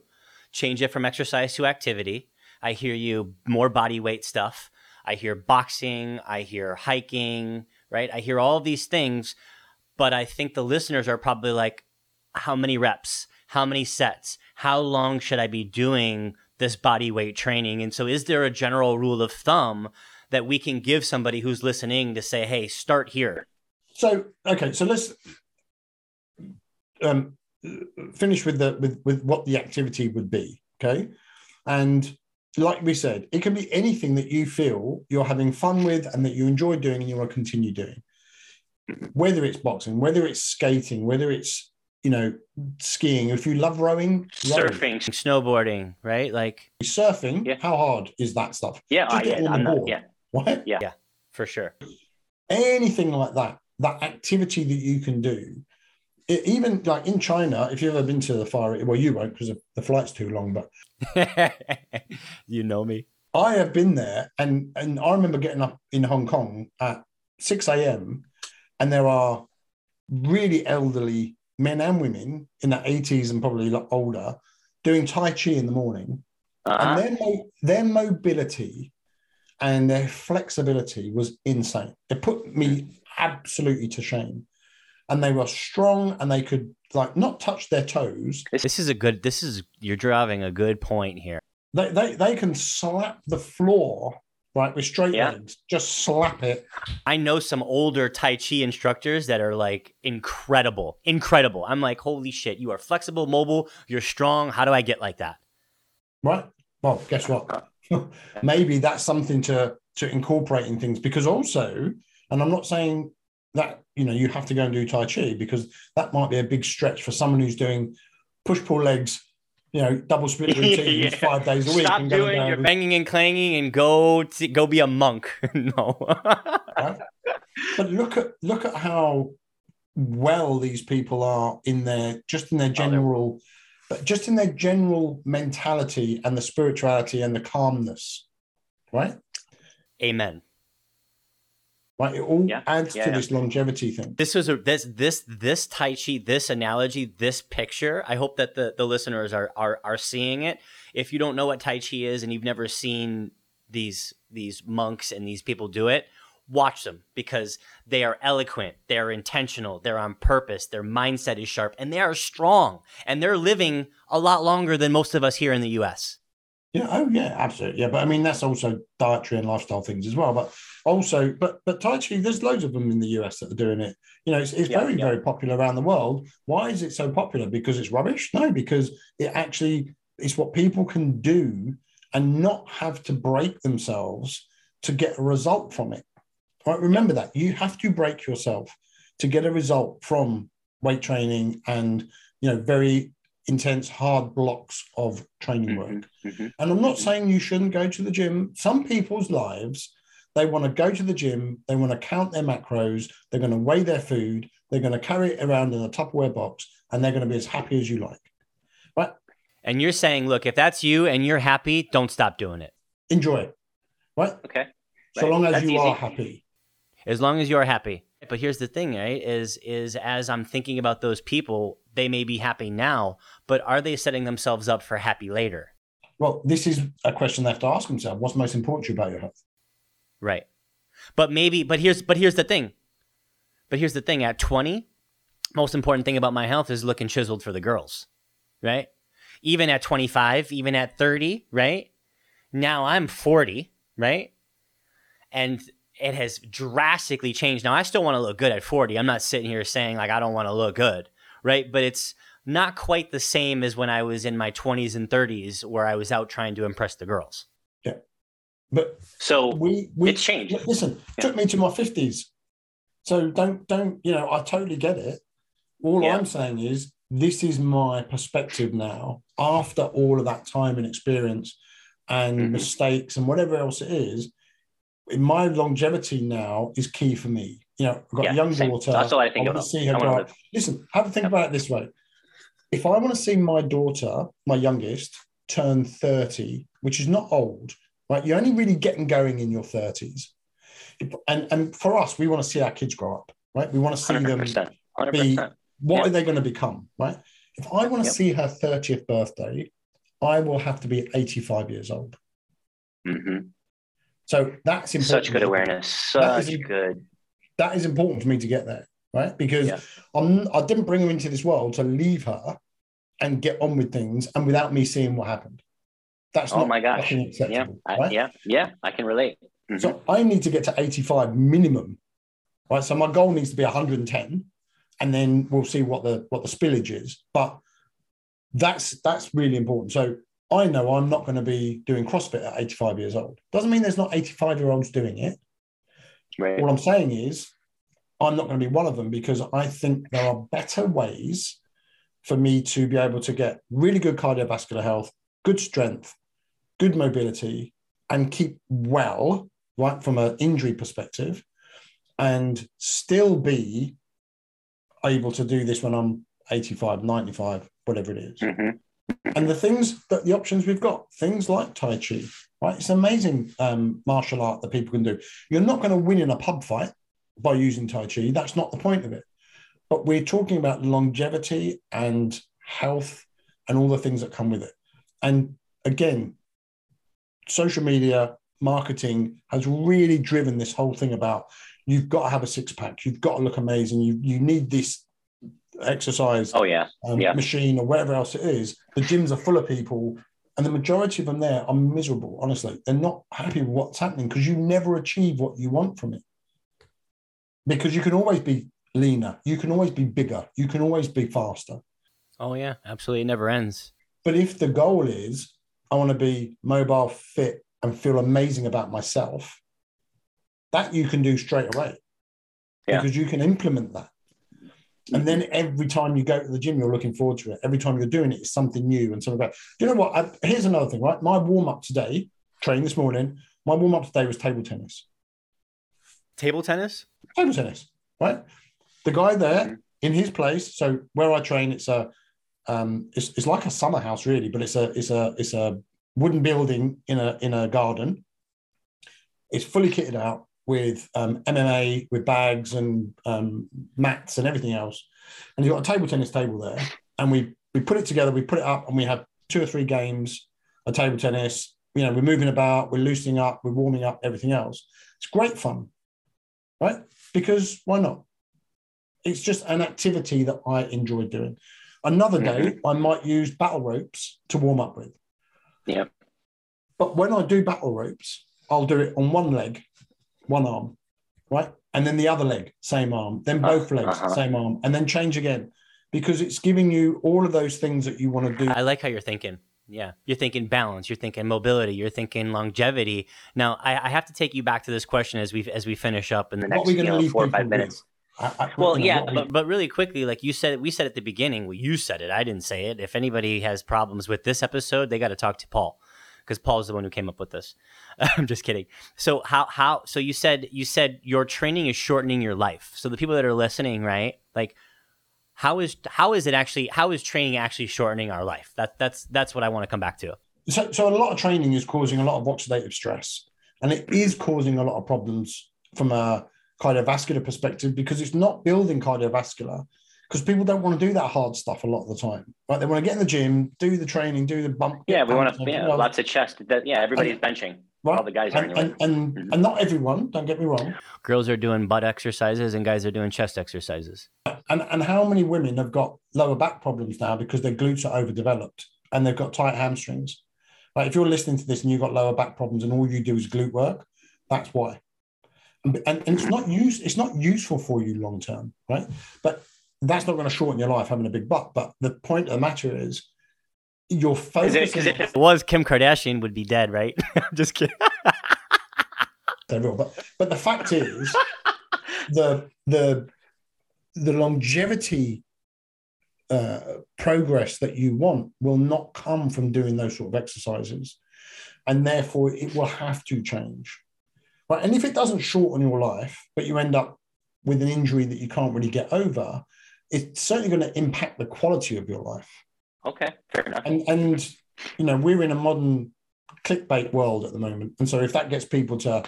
Change it from exercise to activity. I hear you more body weight stuff. I hear boxing. I hear hiking, right? I hear all these things, but I think the listeners are probably like, how many reps? How many sets? How long should I be doing this body weight training? And so, is there a general rule of thumb that we can give somebody who's listening to say, hey, start here? So, okay, so let's um, finish with the with with what the activity would be okay? And like we said it can be anything that you feel you're having fun with and that you enjoy doing and you want to continue doing. Whether it's boxing whether it's skating whether it's you know skiing if you love rowing surfing. Snowboarding right? Like surfing yeah. how hard is that stuff? Yeah, Just yeah, I'm not, yeah. What? yeah. Yeah for sure. Anything like that that activity that you can do it, even like in China, if you've ever been to the Far East, well, you won't because the flight's too long, but you know me. I have been there, and and I remember getting up in Hong Kong at six a.m. and there are really elderly men and women in their eighties and probably older doing Tai Chi in the morning, uh-huh. and their their mobility and their flexibility was insane. It put me absolutely to shame and they were strong and they could like not touch their toes. This is a good. This is you're driving a good point here. They they, they can slap the floor right with straight yeah. legs, just slap it. I know some older Tai Chi instructors that are like incredible, incredible. I'm like, holy shit, you are flexible, mobile, you're strong. How do I get like that? Right. Well, guess what? Maybe that's something to to incorporate in things because also, and I'm not saying that you know you have to go and do tai chi because that might be a big stretch for someone who's doing push pull legs you know double split routines yeah. five days a week stop doing your banging and clanging and go to, go be a monk no right? but look at look at how well these people are in their just in their oh, general oh, but just in their general mentality and the spirituality and the calmness right amen Right, it all yeah. adds yeah, to yeah. this longevity thing. This was a this this this Tai Chi, this analogy, this picture. I hope that the, the listeners are, are are seeing it. If you don't know what Tai Chi is and you've never seen these these monks and these people do it, watch them because they are eloquent, they're intentional, they're on purpose, their mindset is sharp, and they are strong, and they're living a lot longer than most of us here in the U.S. Yeah, oh yeah, absolutely. Yeah, but I mean that's also dietary and lifestyle things as well. But also, but but Tai Chi, there's loads of them in the US that are doing it. You know, it's, it's yeah, very yeah. very popular around the world. Why is it so popular? Because it's rubbish? No, because it actually is what people can do and not have to break themselves to get a result from it. Right? Remember that you have to break yourself to get a result from weight training and you know very intense hard blocks of training mm-hmm, work. Mm-hmm, mm-hmm, and I'm not mm-hmm. saying you shouldn't go to the gym. Some people's lives they want to go to the gym, they want to count their macros, they're going to weigh their food, they're going to carry it around in a Tupperware box, and they're going to be as happy as you like. Right? And you're saying, look, if that's you and you're happy, don't stop doing it. Enjoy it. Right? Okay. So right. long as that's you easy. are happy. As long as you're happy. But here's the thing, right? Is is as I'm thinking about those people, they may be happy now, but are they setting themselves up for happy later? Well, this is a question they have to ask themselves. What's most important to you about your health? Right. But maybe but here's but here's the thing. But here's the thing, at 20, most important thing about my health is looking chiseled for the girls. Right? Even at 25, even at 30, right? Now I'm 40, right? And it has drastically changed. Now I still want to look good at 40. I'm not sitting here saying like I don't want to look good, right? But it's not quite the same as when I was in my 20s and 30s where I was out trying to impress the girls. Yeah. But so we, we it's changed. Listen, yeah. took me to my 50s. So don't don't, you know, I totally get it. All yeah. I'm saying is this is my perspective now after all of that time and experience and mm-hmm. mistakes and whatever else it is my longevity now is key for me. You know, I've got yeah, a young same. daughter. That's all I think I about. See her grow Listen, have a think about it this way. If I want to see my daughter, my youngest, turn 30, which is not old, right? You're only really getting going in your 30s. And, and for us, we want to see our kids grow up, right? We want to see 100%, them 100%. be what yeah. are they going to become, right? If I want to yep. see her 30th birthday, I will have to be 85 years old. Mm-hmm. So that's important. Such good awareness. Such that is, good. That is important for me to get there, right? Because yeah. I'm, I didn't bring her into this world to leave her and get on with things and without me seeing what happened. That's oh my gosh. Yeah. I, yeah. Yeah. I can relate. Mm-hmm. So I need to get to 85 minimum. Right. So my goal needs to be 110 and then we'll see what the what the spillage is. But that's that's really important. So I know I'm not going to be doing CrossFit at 85 years old. Doesn't mean there's not 85 year olds doing it. Right. What I'm saying is, I'm not going to be one of them because I think there are better ways for me to be able to get really good cardiovascular health, good strength, good mobility, and keep well, right, from an injury perspective, and still be able to do this when I'm 85, 95, whatever it is. Mm-hmm and the things that the options we've got, things like Tai Chi, right? It's amazing um, martial art that people can do. You're not going to win in a pub fight by using Tai Chi. That's not the point of it. But we're talking about longevity and health and all the things that come with it. And again, social media marketing has really driven this whole thing about you've got to have a six pack, you've got to look amazing, you you need this exercise oh yeah. Um, yeah. machine or whatever else it is the gyms are full of people and the majority of them there are miserable honestly. They're not happy with what's happening because you never achieve what you want from it. Because you can always be leaner you can always be bigger you can always be faster. Oh yeah absolutely. It never ends. But if the goal is i want to be mobile fit and feel amazing about myself that you can do straight away. Yeah. because you can implement that and then every time you go to the gym, you're looking forward to it. Every time you're doing it, it's something new and something about. Do you know what? I, here's another thing, right? My warm up today, training this morning, my warm up today was table tennis. Table tennis? Table tennis, right? The guy there in his place. So where I train, it's a, um, it's, it's like a summer house really, but it's a, it's a, it's a wooden building in a in a garden. It's fully kitted out with um, MMA, with bags and um, mats and everything else. And you've got a table tennis table there. And we we put it together, we put it up, and we had two or three games of table tennis, you know, we're moving about, we're loosening up, we're warming up, everything else. It's great fun, right? Because why not? It's just an activity that I enjoy doing. Another day, mm-hmm. I might use battle ropes to warm up with. Yeah. But when I do battle ropes, I'll do it on one leg, one arm, right? And then the other leg, same arm, then uh, both legs, uh-huh. same arm, and then change again because it's giving you all of those things that you want to do. I like how you're thinking. Yeah, you're thinking balance, you're thinking mobility, you're thinking longevity. Now, I, I have to take you back to this question as we as we finish up in the next you know, four or five minutes. I, I, well, yeah, but, but really quickly, like you said, we said at the beginning, well, you said it, I didn't say it. If anybody has problems with this episode, they got to talk to Paul because Paul's the one who came up with this. I'm just kidding. So how how so you said you said your training is shortening your life. So the people that are listening, right? Like how is how is it actually how is training actually shortening our life? That that's that's what I want to come back to. So so a lot of training is causing a lot of oxidative stress and it is causing a lot of problems from a cardiovascular perspective because it's not building cardiovascular because people don't want to do that hard stuff a lot of the time. Right? They want to get in the gym, do the training, do the bump. Yeah, we want to. Yeah, lots of chest. That, yeah, everybody's and, benching. Right? All the guys and, are. And and, mm-hmm. and, not everyone. Don't get me wrong. Girls are doing butt exercises, and guys are doing chest exercises. And and how many women have got lower back problems now because their glutes are overdeveloped and they've got tight hamstrings? Like if you're listening to this and you've got lower back problems and all you do is glute work, that's why. And, and, and it's not use it's not useful for you long term, right? But that's not going to shorten your life having a big butt. But the point of the matter is, your focus. It, if it was Kim Kardashian, would be dead, right? Just kidding. they will, but but the fact is, the the the longevity uh, progress that you want will not come from doing those sort of exercises, and therefore it will have to change. Right, and if it doesn't shorten your life, but you end up with an injury that you can't really get over, it's certainly going to impact the quality of your life. Okay, fair enough. And, and you know, we're in a modern clickbait world at the moment. And so if that gets people to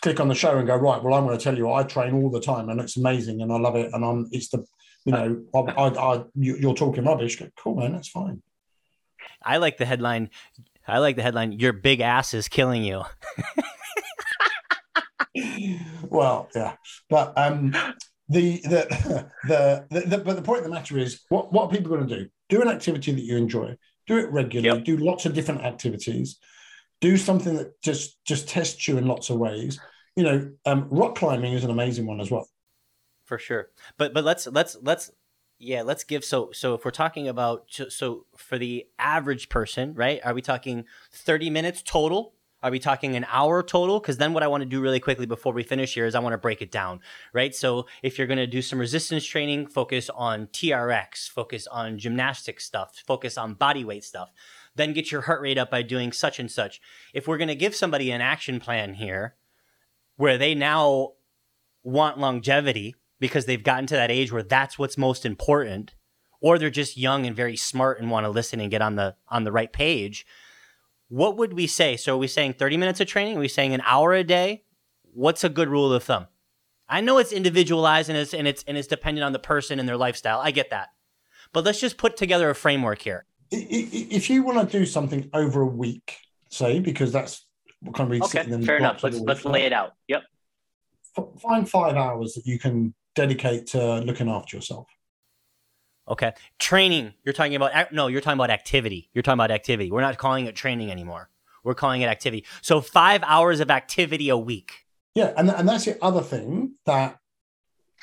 click on the show and go, right, well, I'm going to tell you, I train all the time and it's amazing and I love it. And I'm, it's the, you know, I, I, I you're talking rubbish. Cool, man, that's fine. I like the headline. I like the headline. Your big ass is killing you. well, yeah, but um, the the, the the, the, but the point of the matter is what what are people going to do? Do an activity that you enjoy do it regularly yep. do lots of different activities do something that just just tests you in lots of ways. You know um, rock climbing is an amazing one as well. For sure. But but let's let's let's yeah let's give so so if we're talking about so for the average person right are we talking 30 minutes total are we talking an hour total? Because then what I want to do really quickly before we finish here is I want to break it down, right? So if you're going to do some resistance training, focus on TRX, focus on gymnastic stuff, focus on body weight stuff. Then get your heart rate up by doing such and such. If we're going to give somebody an action plan here where they now want longevity because they've gotten to that age where that's what's most important, or they're just young and very smart and want to listen and get on the on the right page, what would we say? So are we saying 30 minutes of training? Are we saying an hour a day? What's a good rule of thumb? I know it's individualized and it's and it's and it's dependent on the person and their lifestyle. I get that. But let's just put together a framework here. If you want to do something over a week, say, because that's what kind of okay, fair enough. Let's let's lay it out. Yep. Find five hours that you can dedicate to looking after yourself. Okay. Training. You're talking about no, you're talking about activity. You're talking about activity. We're not calling it training anymore. We're calling it activity. So 5 hours of activity a week. Yeah, and and that's the other thing that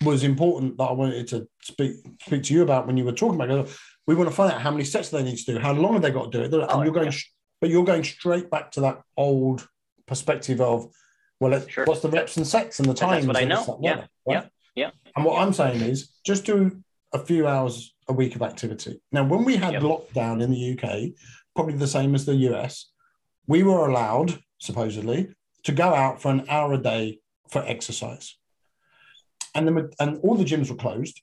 was important that I wanted to speak speak to you about when you were talking about it. We want to find out how many sets they need to do, how long have they got to do it, and oh, oh, you're going, yeah. but you're going straight back to that old perspective of, well, sure. what's the reps and sets and the times? That's what I know. yeah, right? yeah, yeah. And what I'm saying is, just do a few hours a week of activity. Now, when we had yep. lockdown in the UK, probably the same as the US, we were allowed, supposedly, to go out for an hour a day for exercise. And, the, and all the gyms were closed,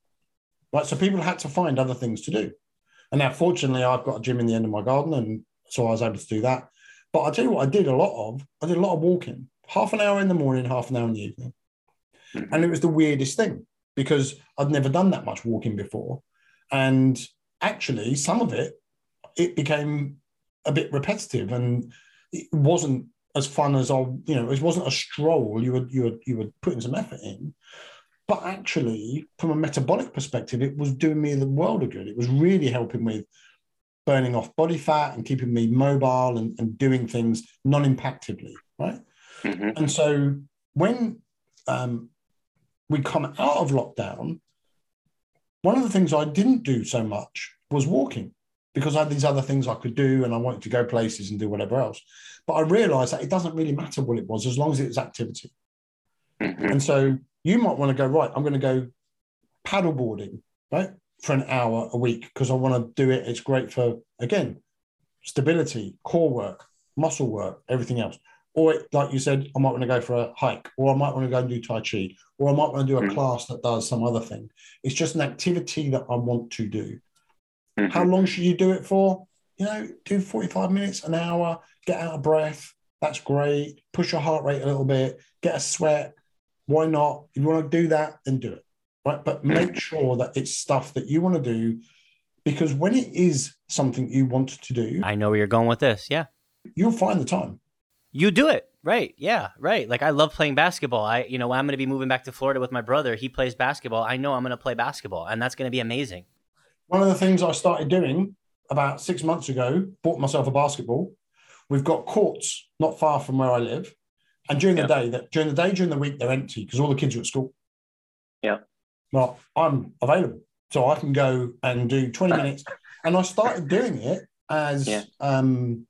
right? So people had to find other things to do. And now, fortunately, I've got a gym in the end of my garden, and so I was able to do that. But I tell you what, I did a lot of. I did a lot of walking, half an hour in the morning, half an hour in the evening, mm-hmm. and it was the weirdest thing because I'd never done that much walking before. And actually, some of it, it became a bit repetitive and it wasn't as fun as I, you know, it wasn't a stroll. You were you were you were putting some effort in, but actually, from a metabolic perspective, it was doing me the world of good. It was really helping with burning off body fat and keeping me mobile and, and doing things non-impactively, right? Mm-hmm. And so when um, we come out of lockdown, one of the things I didn't do so much was walking because I had these other things I could do and I wanted to go places and do whatever else. But I realized that it doesn't really matter what it was as long as it was activity. Mm-hmm. And so you might want to go, right, I'm going to go paddleboarding, right, for an hour a week because I want to do it. It's great for, again, stability, core work, muscle work, everything else. Or, like you said, I might want to go for a hike, or I might want to go and do Tai Chi, or I might want to do a mm-hmm. class that does some other thing. It's just an activity that I want to do. Mm-hmm. How long should you do it for? You know, do 45 minutes, an hour, get out of breath. That's great. Push your heart rate a little bit, get a sweat. Why not? If you want to do that, then do it. Right. But mm-hmm. make sure that it's stuff that you want to do because when it is something you want to do, I know where you're going with this. Yeah. You'll find the time. You do it. Right. Yeah. Right. Like I love playing basketball. I, you know, I'm going to be moving back to Florida with my brother. He plays basketball. I know I'm going to play basketball and that's going to be amazing. One of the things I started doing about six months ago, bought myself a basketball. We've got courts not far from where I live. And during yeah. the day, that during the day, during the week, they're empty because all the kids are at school. Yeah. Well, I'm available. So I can go and do 20 minutes. And I started doing it as yeah. um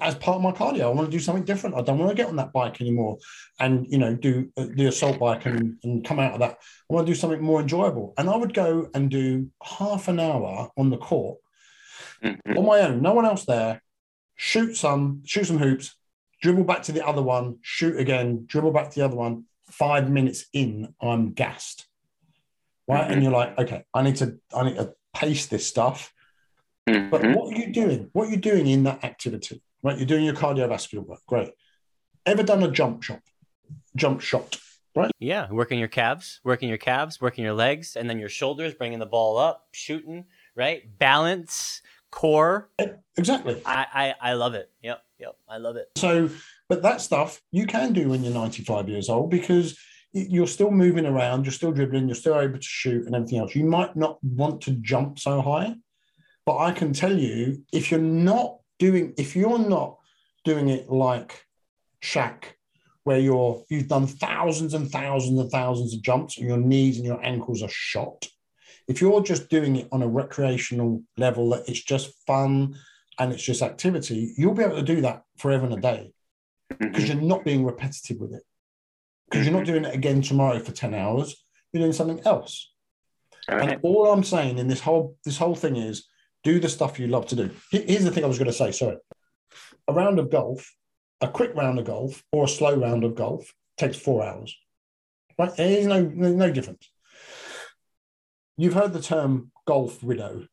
as part of my cardio. I want to do something different. I don't want to get on that bike anymore and you know do uh, the assault bike and, and come out of that. I want to do something more enjoyable. And I would go and do half an hour on the court mm-hmm. on my own, no one else there. Shoot some, shoot some hoops, dribble back to the other one, shoot again, dribble back to the other one. Five minutes in, I'm gassed. Right. Mm-hmm. And you're like, okay, I need to, I need to pace this stuff. Mm-hmm. But what are you doing? What are you doing in that activity? Right? You're doing your cardiovascular work. Great. Ever done a jump shot? Jump shot, right? Yeah, working your calves, working your calves, working your legs, and then your shoulders, bringing the ball up, shooting, right? Balance, core. Eh, exactly. I, I, I love it. Yep, yep. I love it. So, but that stuff you can do when you're 95 years old because you're still moving around, you're still dribbling, you're still able to shoot and everything else. You might not want to jump so high, but I can tell you if you're not doing if you're not doing it like Shaq, where you're you've done thousands and thousands and thousands of jumps and your knees and your ankles are shot. If you're just doing it on a recreational level, that it's just fun and it's just activity, you'll be able to do that forever and a day because mm-hmm. you're not being repetitive with it. Because you're not mm-hmm. doing it again tomorrow for 10 hours, you're doing something else. And all I'm saying in this whole this whole thing is do the stuff you love to do. Here's the thing I was going to say. Sorry. A round of golf, a quick round of golf or a slow round of golf takes four hours. Right? There's no, no difference. You've heard the term golf widow,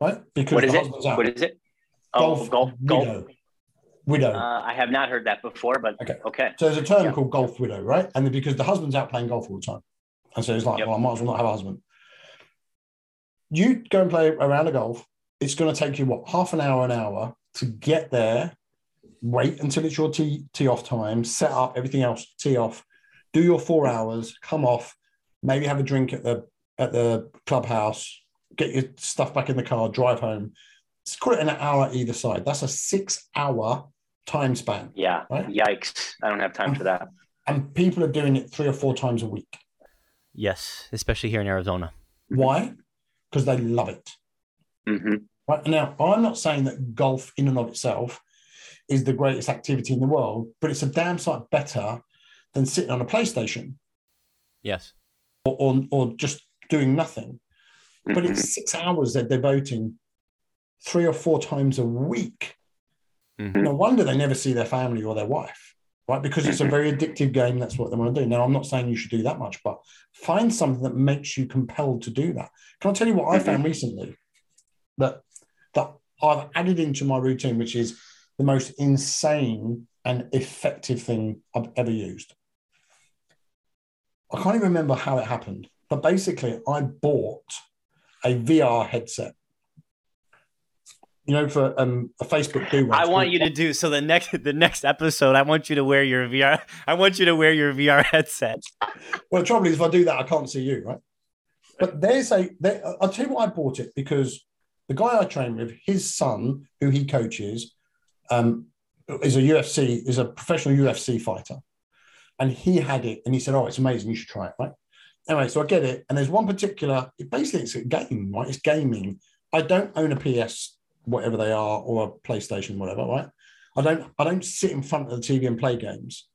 right? Because what is it? What is it? Golf, oh, golf, widow. Golf. Widow. Uh, I have not heard that before, but okay. Okay. So there's a term yeah. called golf widow, right? And because the husband's out playing golf all the time, and so it's like, yep. well, I might as well not have a husband you go and play around a round of golf. It's going to take you what half an hour, an hour to get there. Wait until it's your tee, tee off time. Set up everything else. Tee off. Do your four hours. Come off. Maybe have a drink at the at the clubhouse. Get your stuff back in the car. Drive home. Let's call it an hour either side. That's a six-hour time span. Yeah. Right? Yikes! I don't have time for that. And people are doing it three or four times a week. Yes, especially here in Arizona. Why? Because they love it. Mm-hmm. Right now, I'm not saying that golf in and of itself is the greatest activity in the world, but it's a damn sight better than sitting on a PlayStation. Yes. Or, or, or just doing nothing. Mm-hmm. But it's mm-hmm. six hours they're devoting three or four times a week. Mm-hmm. No wonder they never see their family or their wife right? Because it's a very addictive game. That's what they want to do. Now, I'm not saying you should do that much, but find something that makes you compelled to do that. Can I tell you what I found mm-hmm. recently that that I've added into my routine, which is the most insane and effective thing I've ever used. I can't even remember how it happened, but basically, I bought a VR headset. You know, for um, a Facebook do. I want you to do so. The next the next episode, I want you to wear your VR. I want you to wear your VR headset. Well, the trouble is, if I do that, I can't see you, right? But there's a. There, I'll tell you why I bought it because the guy I train with, his son, who he coaches, um, is a UFC, is a professional UFC fighter, and he had it, and he said, "Oh, it's amazing. You should try it." Right. Anyway, so I get it, and there's one particular. It basically, it's a game, right? It's gaming. I don't own a PS, whatever they are, or a PlayStation, whatever, right? I don't. I don't sit in front of the TV and play games.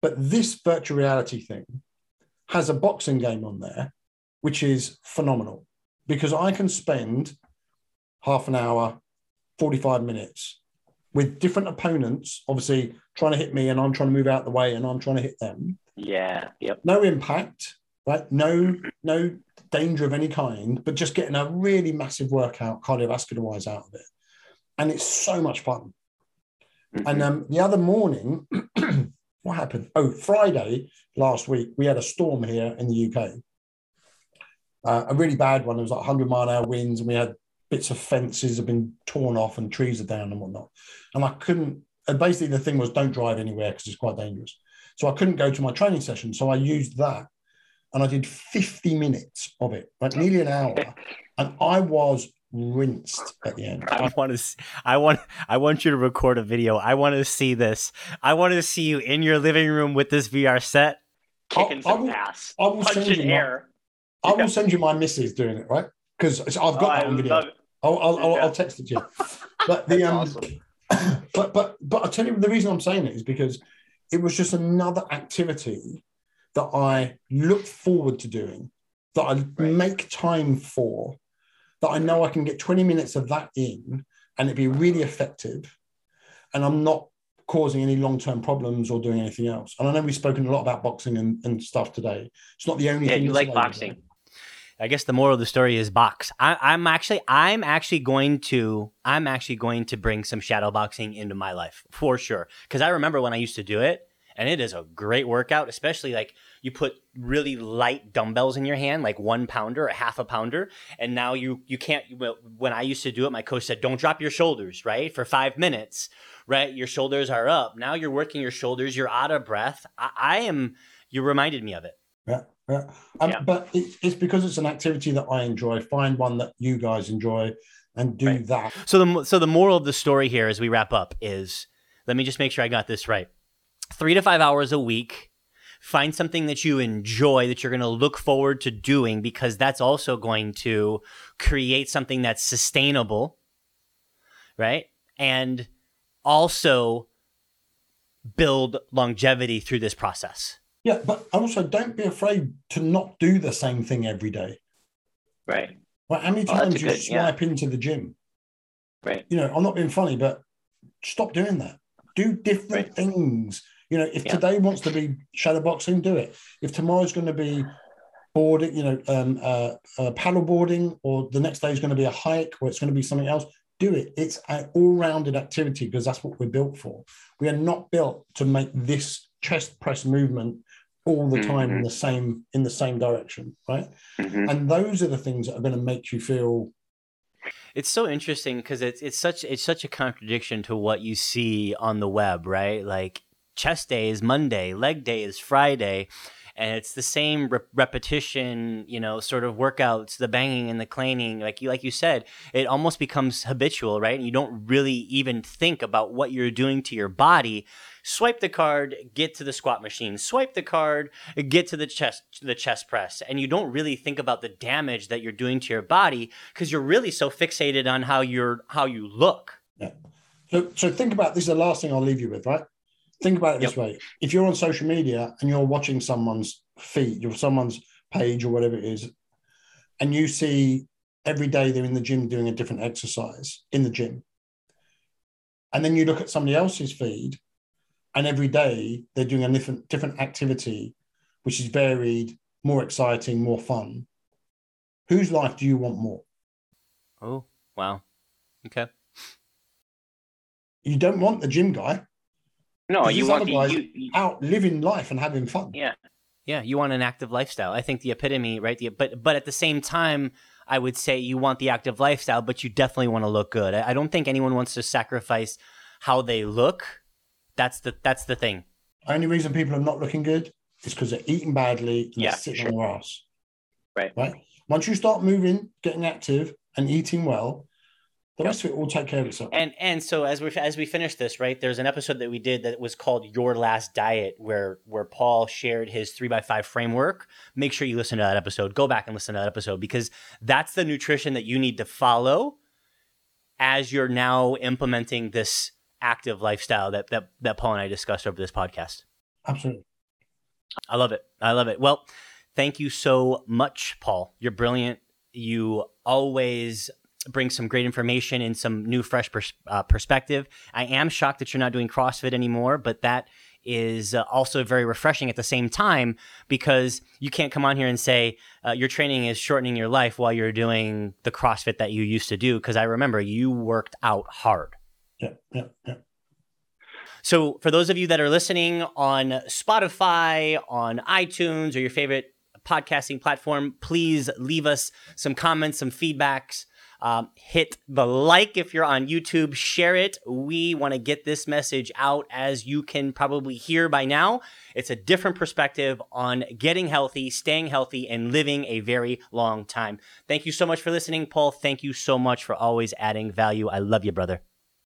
But this virtual reality thing has a boxing game on there, which is phenomenal because I can spend half an hour, 45 minutes with different opponents, obviously trying to hit me and I'm trying to move out the way and I'm trying to hit them. Yeah. Yep. No impact, right? No, no danger of any kind, but just getting a really massive workout cardiovascular wise out of it. And it's so much fun. Mm-hmm. And um, the other morning, what happened? Oh, Friday last week, we had a storm here in the UK. Uh, a really bad one. It was like 100 mile an hour winds, and we had bits of fences have been torn off and trees are down and whatnot. And I couldn't, and basically the thing was don't drive anywhere because it's quite dangerous. So I couldn't go to my training session. So I used that and I did 50 minutes of it, like nearly an hour. And I was rinsed at the end. I want to. I want. I want you to record a video. I want to see this. I want to see you in your living room with this VR set, kicking I'll, some I will, ass, I will send you air. My, I will send you my missus doing it, right? Because I've got oh, that on video. I'll, I'll, I'll, I'll, text it to you. But the um, awesome. but but but I tell you the reason I'm saying it is because it was just another activity that I look forward to doing, that I right. make time for, that I know I can get 20 minutes of that in and it'd be really effective. And I'm not causing any long-term problems or doing anything else. And I know we've spoken a lot about boxing and, and stuff today. It's not the only yeah, thing. you like boxing. I guess the moral of the story is box. I, am actually, I'm actually going to, I'm actually going to bring some shadow boxing into my life for sure. Because I remember when I used to do it, and it is a great workout, especially like you put really light dumbbells in your hand, like one pounder, a half a pounder, and now you you can't. When I used to do it, my coach said, "Don't drop your shoulders, right, for five minutes, right? Your shoulders are up. Now you're working your shoulders. You're out of breath. I, I am. You reminded me of it. Yeah. Yeah. Um, yeah. But it, it's because it's an activity that I enjoy. Find one that you guys enjoy and do right. that. So the so the moral of the story here, as we wrap up, is let me just make sure I got this right. Three to five hours a week. Find something that you enjoy that you're going to look forward to doing because that's also going to create something that's sustainable, right? And also build longevity through this process. Yeah, but also don't be afraid to not do the same thing every day. Right. Well, how many oh, times you good, swipe yeah. into the gym? Right. You know, I'm not being funny, but stop doing that. Do different right. things. You know, if yeah. today wants to be shadow boxing, do it. If tomorrow's going to be boarding, you know, um, uh, uh, paddle boarding, or the next day is going to be a hike, or it's going to be something else, do it. It's an all-rounded activity because that's what we're built for. We are not built to make this chest press movement all the time mm-hmm. in the same in the same direction right mm-hmm. and those are the things that are going to make you feel it's so interesting because it's it's such it's such a contradiction to what you see on the web right like chest day is monday leg day is friday and it's the same re- repetition you know sort of workouts the banging and the clanging like you like you said it almost becomes habitual right? And you don't really even think about what you're doing to your body. Swipe the card get to the squat machine. Swipe the card get to the chest the chest press. And you don't really think about the damage that you're doing to your body because you're really so fixated on how you're how you look. Yeah. So so think about this is the last thing i'll leave you with right think about it this way. If you're on social media and you're watching someone's feed or someone's page or whatever it is and you see every day they're in the gym doing a different exercise in the gym and then you look at somebody else's feed and every day they're doing a different different activity which is varied more exciting more fun whose life do you want more? Oh wow. Okay. You don't want the gym guy no, you want the, you, you, out living life and having fun. Yeah, yeah. You want an active lifestyle. I think the epitome, right? The but but at the same time, I would say you want the active lifestyle, but you definitely want to look good. I, I don't think anyone wants to sacrifice how they look. That's the that's the thing. Only reason people are not looking good is because they're eating badly and Yeah, they're sitting sure. on their ass. Right. Right. Once you start moving, getting active, and eating well, the rest of it will take care of itself. And and so as we as we finish this, right? There's an episode that we did that was called Your Last Diet, where where Paul shared his three by five framework. Make sure you listen to that episode. Go back and listen to that episode because that's the nutrition that you need to follow as you're now implementing this active lifestyle that that that Paul and I discussed over this podcast. Absolutely. I love it. I love it. Well, thank you so much, Paul. You're brilliant. You always bring some great information and some new, fresh pers- uh, perspective. I am shocked that you're not doing CrossFit anymore, but that is uh, also very refreshing at the same time because you can't come on here and say uh, your training is shortening your life while you're doing the CrossFit that you used to do. Because I remember you worked out hard. Yeah. Yeah. Yeah. So, for those of you that are listening on Spotify, on iTunes, or your favorite podcasting platform, please leave us some comments, some feedbacks. Um, hit the like if you're on YouTube, share it. We want to get this message out as you can probably hear by now. It's a different perspective on getting healthy, staying healthy, and living a very long time. Thank you so much for listening, Paul. Thank you so much for always adding value. I love you, brother.